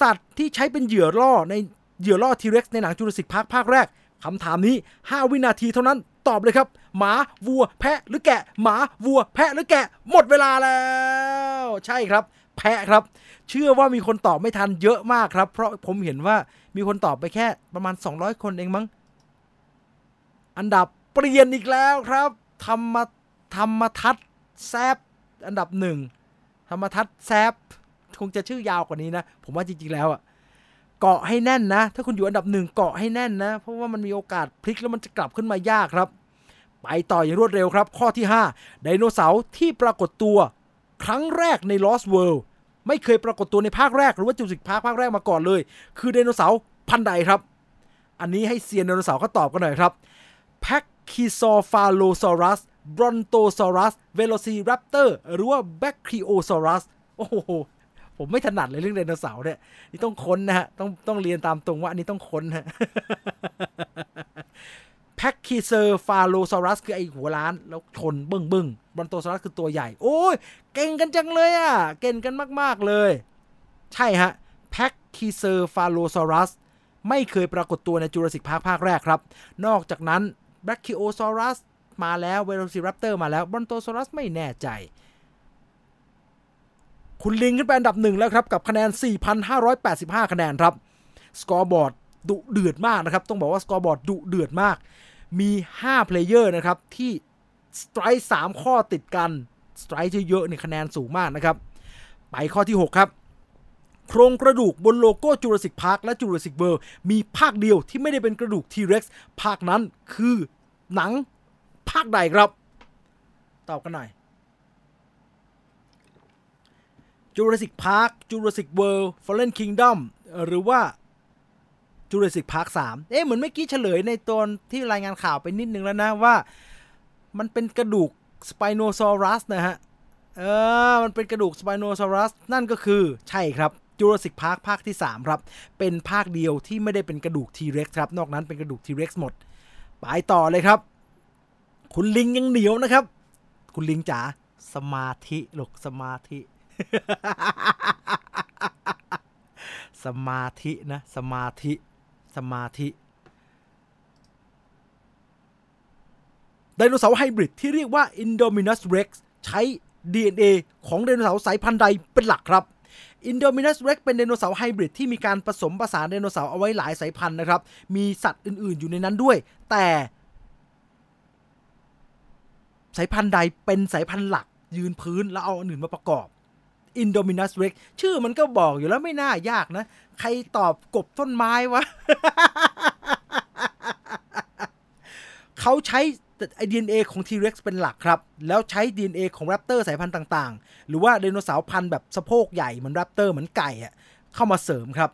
สัตว์ที่ใช้เป็นเหยื่อล่อในเหยื่อล่อทีเร็กซ์ในหนังจูราสสิกพาร์คภาคแรกคำถามนี้ 5 วินาทีเท่านั้น ตอบเลยครับ หมาวัวแพะหรือแกะ หมาวัวแพะหรือแกะ หมดเวลาแล้ว ใช่ครับ แพะครับ เชื่อว่ามีคนตอบไม่ทันเยอะมากครับ เพราะผมเห็นว่ามีคนตอบไปแค่ประมาณ 200 คนเองมั้งอันดับเปลี่ยนอีกแล้วครับธรรมธรรมทัศแซบอันดับหนึ่งธรรมทัศแซฟคงจะชื่อยาวกว่านี้นะ ผมว่าจริงๆแล้วอะ เกาะให้แน่นนะ ถ้าคุณอยู่อันดับหนึ่งเกาะให้แน่นนะ เพราะว่ามันมีโอกาสพลิกแล้วมันจะกลับขึ้นมายากครับ ไปต่ออย่างรวดเร็วครับ ข้อที่ 5 ไดโนเสาร์ที่ปรากฏตัว ครั้งแรกใน Lost World ไม่เคยปรากฏตัวในภาคแรก หรือว่าจูสิกภาคภาคแรกมาก่อนเลย คือไดโนเสาร์พันธุ์ใดครับ อันนี้ให้เซียนไดโนเสาร์เขาตอบกันหน่อยครับ Pachycephalosaurus Brontosaurus Velociraptor หรือว่า Brachiosaurus โอ้โห ผมไม่ถนัดเลยเรื่องไดโนเสาร์เนี่ยนี่ต้องค้นนะฮะต้องต้องเรียนตามตรงว่าอันนี้ต้องค้นฮะ Pachycephalosaurus คือไอหัวล้าน แล้วชนบึ้งบึ้ง Brontosaurus คือตัวใหญ่ โอ้ย เก่งกันจังเลยอะ เก่งกันมาก ๆ เลย ใช่ฮะ Pachycephalosaurus ไม่เคยปรากฏตัวใน Jurassic Park ภาคแรกครับ นอกจากนั้น Brachiosaurus มาแล้ว Velociraptor มาแล้ว Brontosaurus ไม่แน่ใจ คุณลิงขึ้นไปอันดับหนึ่งแล้วครับ กับคะแนน 4,585 คะแนนครับ scoreboard ดุเดือดมากนะครับ ต้องบอกว่า scoreboard ดุเดือดมาก มี5 player นะครับที่streak 3ข้อติดกัน streak เยอะๆในคะแนนสูงมากนะครับ ไปข้อที่ 6 ครับ โครงกระดูกบนโลโก้ Jurassic Park และ Jurassic World มีภาคเดียวที่ไม่ได้เป็นกระดูก T-Rex ภาคนั้นคือหนังภาคใดครับ ตอบกันหน่อย Fallen Kingdom หรือว่า Jurassic Park สามเอ๊ะเหมือนเมื่อกี้เฉลยในตอนที่รายงานข่าวไปนิดนึงแล้วนะว่า มันเป็นกระดูกสไปโนซอรัสนะฮะ เออ มันเป็นกระดูกสไปโนซอรัส นั่นก็คือใช่ครับจูราสสิกพาร์คภาคที่ 3 ครับ เป็นภาคเดียวที่ไม่ได้เป็นกระดูกทีเร็กซ์ครับ นอกนั้นเป็นกระดูกทีเร็กซ์หมด ไปต่อเลยครับ คุณลิงยังเหนียวนะครับ คุณลิงจ๋าสมาธิหลกสมาธิ สมาธินะ สมาธิ สมาธิไดโนเสาร์ไฮบริดที่เรียกว่า Indominus Rex ใช้ DNA ของไดโนเสาร์สายพันธุ์ใดเป็นหลักครับ Indominus Rex เป็นไดโนเสาร์ไฮบริดที่มีการผสมผสานไดโนเสาร์เอาไว้หลายสายพันธุ์นะครับ มีสัตว์อื่นๆอยู่ในนั้นด้วย แต่ สายพันธุ์ใดเป็นสายพันธุ์หลักยืนพื้นแล้วเอาอันอื่นมาประกอบ Indominus Rex ชื่อมันก็บอกอยู่แล้วไม่น่ายากนะ ใครตอบกบต้นไม้วะ เขาใช้ไอ DNA ของ T-Rex เป็นหลักครับ แล้วใช้ DNA ของแรปเตอร์สายพันธุ์ต่างๆ หรือว่าไดโนเสาร์พันธุ์แบบสะโพกใหญ่เหมือนแรปเตอร์เหมือนไก่อะเข้ามาเสริมครับ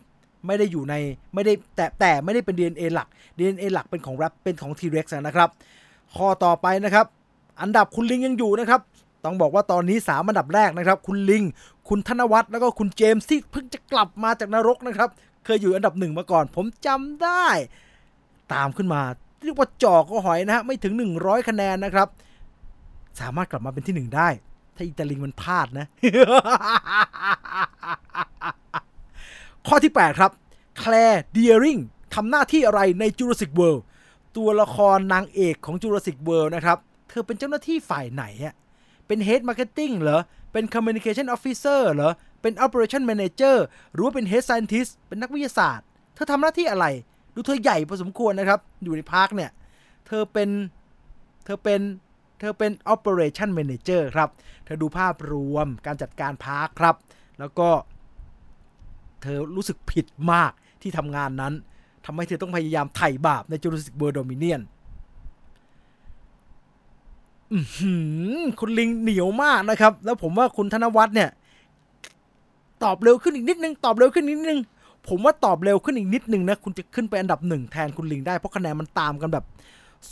ไม่ได้อยู่ในไม่ได้แต่แต่ไม่ได้เป็น DNA หลัก DNA หลักเป็นของแรปเป็นของ T-Rex นะครับ ข้อต่อไปนะครับ อันดับคุณลิงยังอยู่นะครับ ต้องบอกว่าตอนนี้ 3 อันดับแรกนะครับ คุณลิง คุณธนวัฒน์แล้วก็คุณเจมส์ที่เพิ่งจะกลับมาจากนรกนะครับ เคยอยู่อันดับหนึ่งมาก่อน ผมจำได้ ตามขึ้นมา เรียกว่าจอกก็หอยนะฮะไม่ถึง 100 คะแนนนะครับ สามารถกลับมาเป็นที่หนึ่งได้ ถ้าอิตาลีมันพลาดนะ ข้อที่ 8 ครับแคลร์เดียริงทำหน้าที่อะไรใน Jurassic World ตัวละครนางเอกของ Jurassic World นะครับ เธอเป็นเจ้าหน้าที่ฝ่ายไหนอะ เป็น Head Marketing เหรอ เป็น Communication Officer เหรอ เป็น Operation Manager หรือว่าเป็น Head Scientist เป็นนักวิทยาศาสตร์ เธอทำหน้าที่อะไร ดูเธอใหญ่พอสมควรนะครับ อยู่ใน park เนี่ย เธอเป็น เธอเป็น เธอเป็น operation manager ครับ เธอดูภาพรวมการจัดการ park ครับ แล้วก็ เธอรู้สึกผิดมากที่ทำงานนั้นทำให้เธอต้องพยายามไถ่บาปใน Jurassic World Dominion คุณลิงเหนียวมากนะครับ แล้วผมว่าคุณธนวัฒน์เนี่ย ตอบเร็วขึ้นอีกนิดนึง ตอบเร็วขึ้นนิดนึง ผมว่าตอบเร็วขึ้นอีกนิดนึงนะ คุณจะขึ้นไปอันดับหนึ่งแทนคุณลิงได้ เพราะคะแนนมันตามกันแบบ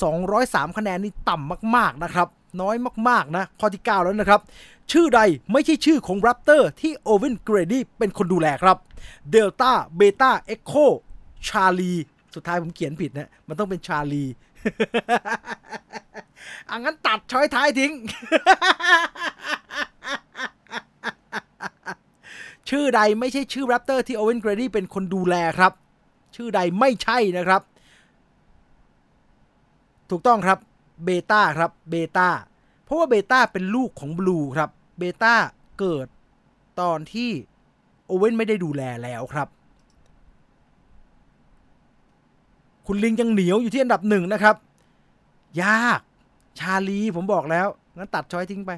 203 คะแนนนี่ต่ำมากๆนะครับ น้อยมากๆนะ ข้อที่ 9 แล้วนะครับ ชื่อใดไม่ใช่ชื่อของ Raptor ที่โอเวนเกรดี้เป็นคนดูแลครับ Delta Beta Echo Charlie สุดท้ายผมเขียนผิดนะ มันต้องเป็นชาลี อังั้นตัดช้อยท้ายทิ้ง ชื่อใดไม่ใช่ชื่อแรปเตอร์ที่ Owen Grady เป็นคนดูแลครับ ชื่อใดไม่ใช่นะครับ ถูกต้องครับ Beta ครับ Beta เพราะว่า Beta เป็นลูกของ Blue ครับ Beta เกิดตอนที่ Owen ไม่ได้ดูแลแล้วครับ คุณลิงยังเหนียวอยู่ที่อันดับหนึ่งนะครับ ยากชาลีผมบอกแล้วงั้นตัด choice ทิ้งไป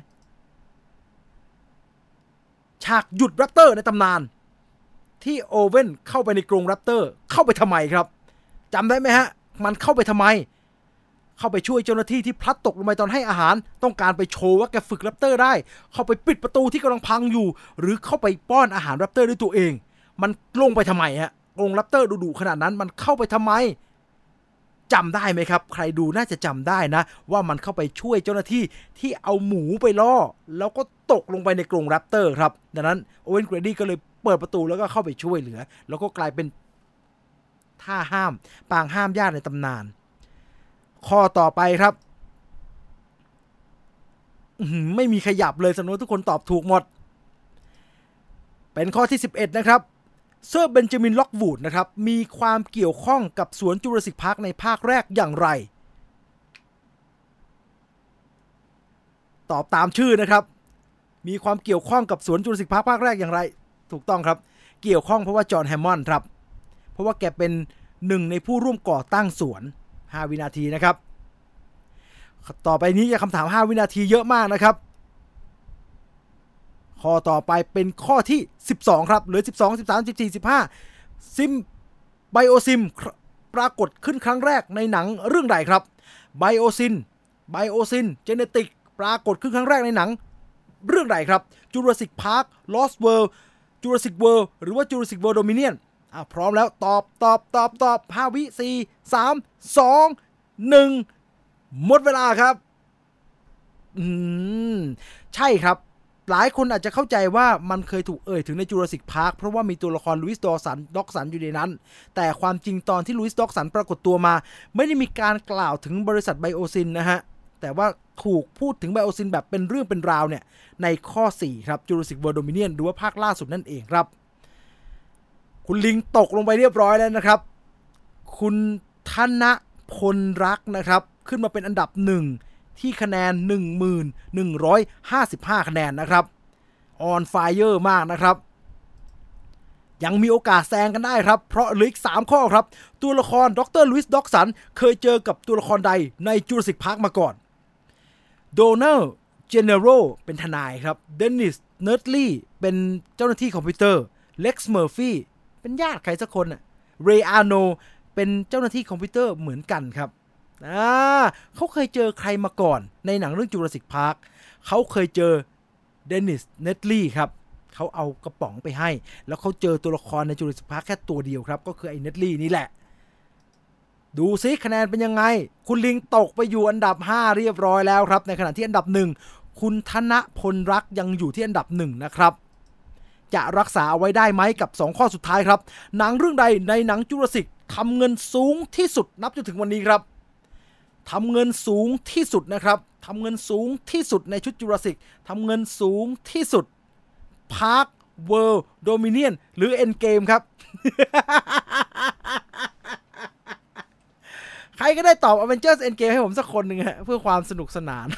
ฉากหยุดแรปเตอร์ในตำนาน ที่ Owen เข้าไปในกรงแรปเตอร์เข้าไปทำไมครับจำได้ไหมฮะ มันเข้าไปทำไม เข้าไปช่วยเจ้าหน้าที่ที่พลัดตกลงไปตอนให้อาหาร ต้องการไปโชว์ว่าแกฝึกแรปเตอร์ได้ เข้าไปปิดประตูที่กำลังพังอยู่ หรือเข้าไปป้อนอาหารแรปเตอร์ด้วยตัวเอง มันลงไปทำไมฮะกรงแรปเตอร์ดุๆขนาดนั้นมันเข้าไปทำไม จำได้ไหมครับ ใครดูน่าจะจำได้นะ ว่ามันเข้าไปช่วยเจ้าหน้าที่ที่เอาหมูไปล่อ แล้วก็ตกลงไปในกรงแรปเตอร์ครับ ดังนั้นโอเวนเกรดี้ก็เลยเปิดประตูแล้วก็เข้าไปช่วยเหลือ แล้วก็กลายเป็นท่าห้าม ปางห้ามญาติในตำนาน ข้อต่อไปครับไม่มีขยับเลยสำนวนทุกคนตอบถูกหมด เป็นข้อที่ 11 นะครับ เซอร์ Benjamin Lockwood นะครับมีความเกี่ยวข้องกับสวน Jurassic Park ในภาคแรกอย่างไร ตอบตามชื่อนะครับ มีความเกี่ยวข้องกับสวน Jurassic Park ภาคแรกอย่างไร ถูกต้องครับ เกี่ยวข้องเพราะว่า John Hammond ครับ เพราะว่าแกเป็นหนึ่งในผู้ร่วมก่อตั้งสวน 5 วินาทีนะครับ ต่อไปนี้จะคำถาม 5 วินาทีเยอะมากนะครับ ข้อต่อไปเป็นข้อที่ 12 ครับ เหลือ 12 13 14 15 ซิม Biosyn ปรากฏขึ้นครั้งแรกในหนังเรื่องใดครับ Biosyn Biosyn Genetics ปรากฏขึ้นครั้งแรกในหนัง เรื่องใดครับ Jurassic Park Lost World Jurassic World หรือว่า Jurassic World Dominion อะพร้อมแล้วตอบตอบตอบตอบ5วิ4 3 2 1หมดเวลาครับ อืม ใช่ครับ หลายคนอาจจะเข้าใจว่ามันเคยถูกเอ่ยถึงใน Jurassic Park เพราะว่ามีตัวละคร Lewis Dodgson Dodgson อยู่ในนั้น แต่ความจริงตอนที่ Lewis Dodgson ปรากฏตัวมา ไม่ได้มีการกล่าวถึงบริษัท Biosyn นะฮะ แต่ว่าถูกพูดถึง Biosyn แบบเป็นเรื่องเป็นราวเนี่ย ในข้อ 4 ครับ Jurassic World Dominion หรือว่าภาคล่าสุดนั่นเองครับ คุณลิงตกลงไปเรียบร้อยแล้วนะครับ คุณธนพลรักนะครับ ขึ้นมาเป็นอันดับหนึ่ง ที่คะแนน 1155 คะแนนนะครับ on fire มากนะครับ ยังมีโอกาสแซงกันได้ครับ เพราะเหลืออีก3ข้อครับ ตัวละครดร. Lewis Dodgson เคยเจอกับตัวละครใดใน Jurassic Park มาก่อน Donald Gennaro เป็นทนายครับ Dennis Nedry เป็นเจ้าหน้าที่คอมพิวเตอร์Lex Murphy เป็นญาติใครสักคนอะ Ray Arnold เป็นเจ้าหน้าที่คอมพิวเตอร์เหมือนกันครับ อ่าเขาเคยเจอใครมาก่อน ในหนังเรื่อง Jurassic Park เขาเคยเจอ Dennis Nedry ครับเขาเอากระป๋องไปให้ แล้วเขาเจอตัวละครใน Jurassic Park แค่ตัวเดียวครับ ก็คือไอ้ Nedry นี่แหละ ดูซิคะแนนเป็นยังไง คุณลิงตกไปอยู่อันดับ 5 เรียบร้อยแล้วครับ ในขณะที่อันดับ 1 คุณธนพลรักยังอยู่ที่อันดับ 1 นะครับ จะรักษาเอาไว้ได้ไหมกับ 2 ข้อสุดท้ายครับ หนังเรื่องใดในหนังจูราสสิกทำเงินสูงที่สุดนับจนถึงวันนี้ครับ ทำเงินสูงที่สุดนะครับทำเงินสูงที่สุดในชุดจูราสสิกทำเงินสูงที่สุด Park World Dominion หรือ Endgame ครับ ใครก็ได้ตอบ Avengers Endgame ให้ผมสักคนหนึ่งฮะเพื่อความสนุกสนาน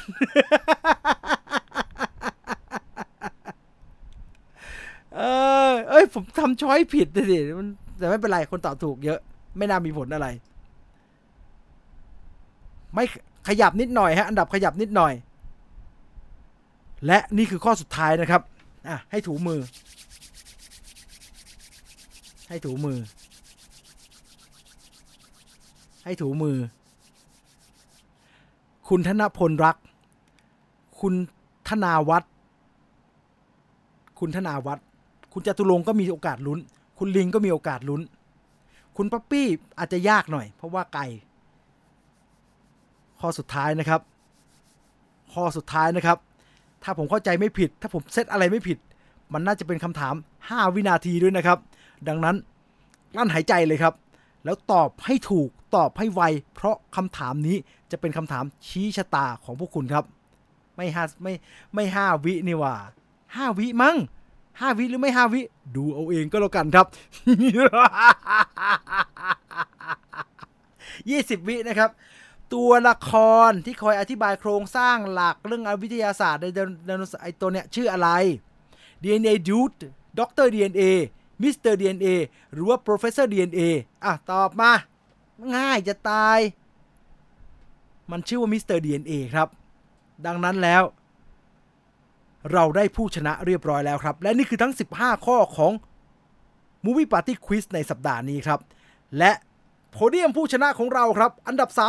เออเอ้ย ผมทำช้อยผิดสิมันแต่ไม่เป็นไร คนตอบถูกเยอะ ไม่น่ามีผลอะไร ไม่ขยับนิดหน่อยฮะอันดับขยับนิดหน่อย และนี่คือข้อสุดท้ายนะครับอะให้ถูมือ ให้ถูมือ ให้ถูมือ คุณธนพลรัก คุณธนาวัตรคุณธนาวัตรคุณจตุรงก็มีโอกาสลุ้น คุณลิงก็มีโอกาสลุ้น คุณป๊อปปี้อาจจะยากหน่อย เพราะว่าไกล ข้อสุดท้ายนะครับ ข้อสุดท้ายนะครับ ถ้าผมเข้าใจไม่ผิด ถ้าผมเซตอะไรไม่ผิด มันน่าจะเป็นคำถาม 5 วินาทีด้วยนะครับ ดังนั้นกลั้นหายใจเลยครับ แล้วตอบให้ถูกตอบให้ไว เพราะคำถามนี้จะเป็นคำถามชี้ชะตาของพวกคุณครับ ไม่ห้าไม่ไม่ห้าวินี่ว่าห้าวิมั้งห้าวิหรือไม่ห้าวิ ดูเอาเองก็แล้วกันครับยี่สิบวินะครับ ตัวละครที่คอยอธิบายโครงสร้างหลักเรื่องวิทยาศาสตร์ในไดโนเสาร์ไอตัวเนี้ยชื่ออะไร DNA Dude Doctor DNA Mister DNA หรือว่า Professor DNA อะ ตอบมา ง่ายจะตาย มันชื่อว่ามิสเตอร์ DNA ครับ ดังนั้นแล้ว เราได้ผู้ชนะเรียบร้อยแล้วครับ และนี่คือทั้ง 15 ข้อของ Movie Party Quiz ในสัปดาห์นี้ครับ และ โพเดียมผู้ชนะของเราครับ อันดับ 3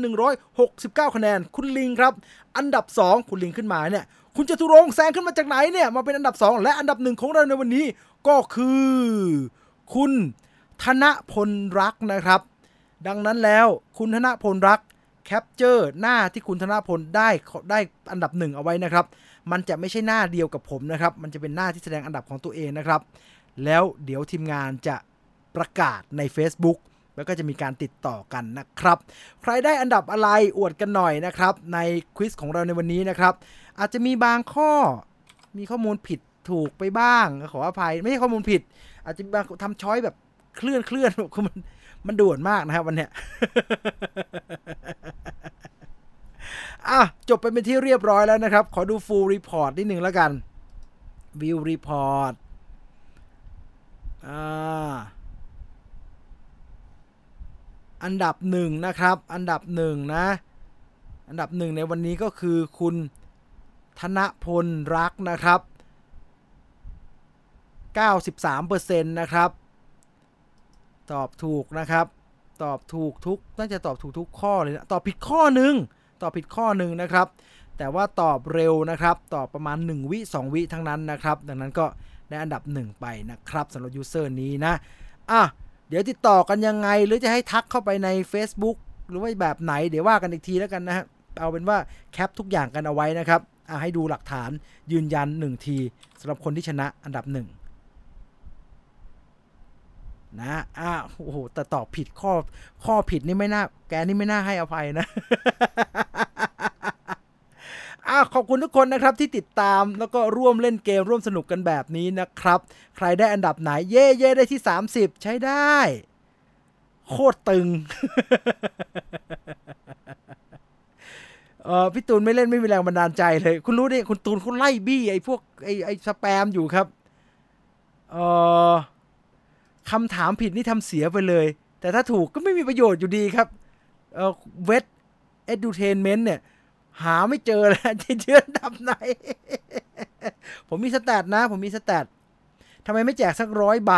11,169 คะแนน คุณลิงครับ อันดับ 2 คุณลิงขึ้นมาเนี่ย คุณจตุรงแซงขึ้นมาจากไหนเนี่ย มาเป็นอันดับ 2 และอันดับหนึ่งของเราในวันนี้ก็คือ คุณธนพลรักนะครับ ดังนั้นแล้วคุณธนพลรัก capture หน้าที่คุณธนพลได้ได้อันดับหนึ่งเอาไว้นะครับ มันจะไม่ใช่หน้าเดียวกับผมนะครับ มันจะเป็นหน้าที่แสดงอันดับของตัวเองนะครับ แล้วเดี๋ยวทีมงานจะประกาศใน Facebook แล้วก็จะมีการติดต่อกันนะครับ ใครได้อันดับอะไรอวดกันหน่อยนะครับ ใน quiz ของเราในวันนี้นะครับ อาจจะมีบางข้อมีข้อมูลผิดถูกไปบ้าง ขออภัย ไม่ใช่ข้อมูลผิด อาจจะบางทำช้อยแบบเคลื่อนเคลื่อนคือมันมันด่วนมากนะครับวันเนี้ยอะ จบไปเป็นที่เรียบร้อยแล้วนะครับ ขอดู full report นิดหนึ่งแล้วกัน view report อ่า อันดับหนึ่งนะครับ อันดับหนึ่งนะ อันดับหนึ่งในวันนี้ก็คือคุณธนพลรักนะครับ 93%นะครับ ตอบถูกนะครับ ตอบถูกทุก น่าจะตอบถูกทุกข้อเลยนะ ตอบผิดข้อหนึ่งตอบผิดข้อหนึ่งนะครับ แต่ว่าตอบเร็วนะครับ ตอบประมาณ 1 วิ 2 วิทั้งนั้นนะครับ ดังนั้นก็ได้อันดับ 1 ไปนะครับสำหรับยูเซอร์นี้นะ อะ เดี๋ยวติดต่อกันยังไง หรือจะให้ทักเข้าไปใน Facebook หรือว่าแบบไหนเดี๋ยวว่ากันอีกทีแล้วกันนะฮะเอาเป็นว่าแคปทุกอย่างกันเอาไว้นะครับให้ดูหลักฐานยืนยัน 1 ทีสำหรับคนที่ชนะอันดับ 1 นะอะโอ้โหแต่ตอบผิดข้อข้อผิดนี่ไม่น่า แกนี่ไม่น่าให้อภัยนะ อะขอบคุณทุกคนนะครับที่ติดตามแล้วก็ร่วมเล่นเกมร่วมสนุกกันแบบนี้นะครับ ใครได้อันดับไหนเย่เย่ได้ที่ 30 ใช้ได้ โคตรตึงเออพี่ตูนไม่เล่นไม่มีแรงบันดาลใจเลย คุณรู้ดิคุณตูนคุณไล่บี้ไอ้พวกไอ้ไอ้สแปมอยู่ครับเออคำถามผิดนี่ทำเสียไปเลย แต่ถ้าถูกก็ไม่มีประโยชน์อยู่ดีครับเออเวทเอดูเทนเมนต์เนี่ย หาไม่เจอแล้วจะเชื่อดับไหน ผมมีสแตทนะ ผมมีสแตททำไมไม่แจกสักร้อยใบ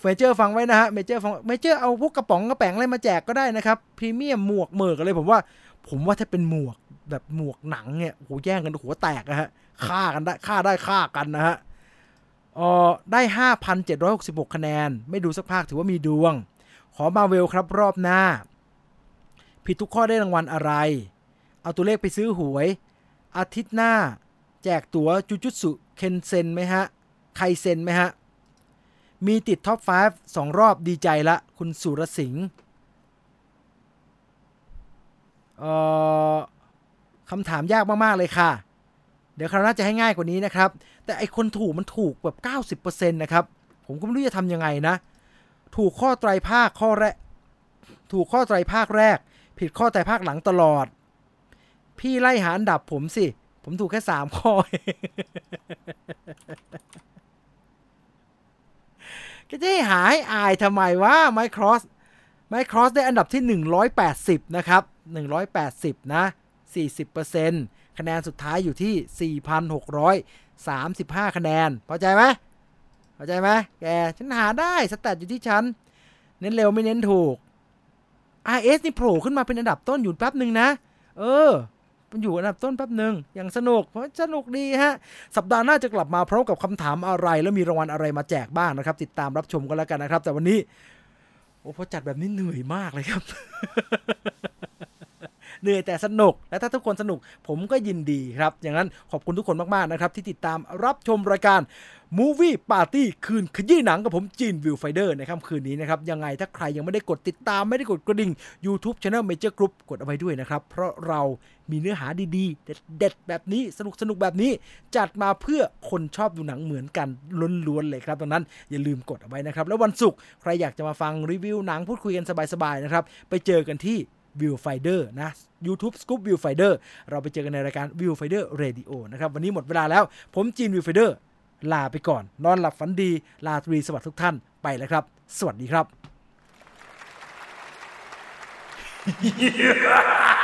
เฟเจอร์ฟังไว้นะฮะเมเจอร์ฟังเมเจอร์เอาพวกกระป๋องกระแป๋งอะไรมาแจกก็ได้นะครับพรีเมียมหมวกเหมือกอะไรผมว่า ผมว่าถ้าเป็นหมวกแบบหมวกหนังเนี่ยโหแย่งกันหัวแตกนะฮะฆ่ากันได้ฆ่าได้ฆ่ากันนะฮะเออได้ 5,766 คะแนน ไม่ดูสักภาคถือว่ามีดวง ขอมาเวลครับรอบหน้า ผิดทุกข้อได้รางวัลอะไร เอาตัวเลขไปซื้อหวย อาทิตย์หน้า แจกตั๋วจูจุสุเคนเซนไหมฮะ ใครเซนไหมฮะ มีติดท็อป 5 2 รอบดีใจละ คุณสุรสิงห์เออคำถามยากมาก ๆ เลยค่ะ เดี๋ยวคราวหน้าจะให้ง่ายกว่านี้นะครับ แต่ไอคนถูกมันถูกแบบ 90%นะครับ ผมก็ไม่รู้จะทำยังไงนะ ถูกข้อไตรภาคข้อแรก ถูกข้อไตรภาคแรก ผิดข้อไตรภาคหลังตลอด พี่ไล่หาอันดับผมสิ ผมถูกแค่สามข้อ ก็จะให้หาให้อายทำไมว่าไมครอสไมครอสได้อันดับที่ 180 นะครับ 180 นะ 40%คะแนนสุดท้ายอยู่ที่ 4,635 คะแนนพอใจไหมพอใจไหมแก ฉันหาได้สแตทอยู่ที่ฉัน เน้นเร็วไม่เน้นถูก RS นี่โผล่ขึ้นมาเป็นอันดับต้นอยู่แป๊บหนึ่งนะ เออ อยู่อันดับต้นแป๊บหนึ่งอย่างสนุก เพราะสนุกดีฮะ สัปดาห์หน้าจะกลับมาพร้อมกับคำถามอะไร แล้วมีรางวัลอะไรมาแจกบ้างนะครับ ติดตามรับชมกันแล้วกันนะครับ แต่วันนี้ โอ้พอจัดแบบนี้เหนื่อยมากเลยครับ เหนื่อยแต่สนุก และถ้าทุกคนสนุกผมก็ยินดีครับ อย่างนั้นขอบคุณทุกคนมากๆนะครับที่ติดตามรับชมรายการ Movie Party คืนขยี้หนังกับผมจีน Viewfinder ในค่ำคืนนี้นะครับ ยังไงถ้าใครยังไม่ได้กดติดตามไม่ได้กดกระดิ่ง YouTube Channel Major Group กดเอาไว้ด้วยนะครับ เพราะเรามีเนื้อหาดีๆ เด็ดๆ แบบนี้สนุกสนุกแบบนี้ จัดมาเพื่อคนชอบดูหนังเหมือนกันล้วนๆเลยครับดังนั้นอย่าลืมกดเอาไว้นะครับ แล้ววันศุกร์ใครอยากจะมาฟังรีวิวหนังพูดคุยกันสบายๆนะครับไปเจอกันที่ Viewfinder นะ YouTube Scoop Viewfinder เราไปเจอกันในรายการ Viewfinder Radio นะครับ วันนี้หมดเวลาแล้ว ผมจีน Viewfinder ลาไปก่อน นอนหลับฝันดี ลาตรีสวัสดิ์ทุกท่านไปแล้วครับ สวัสดีครับ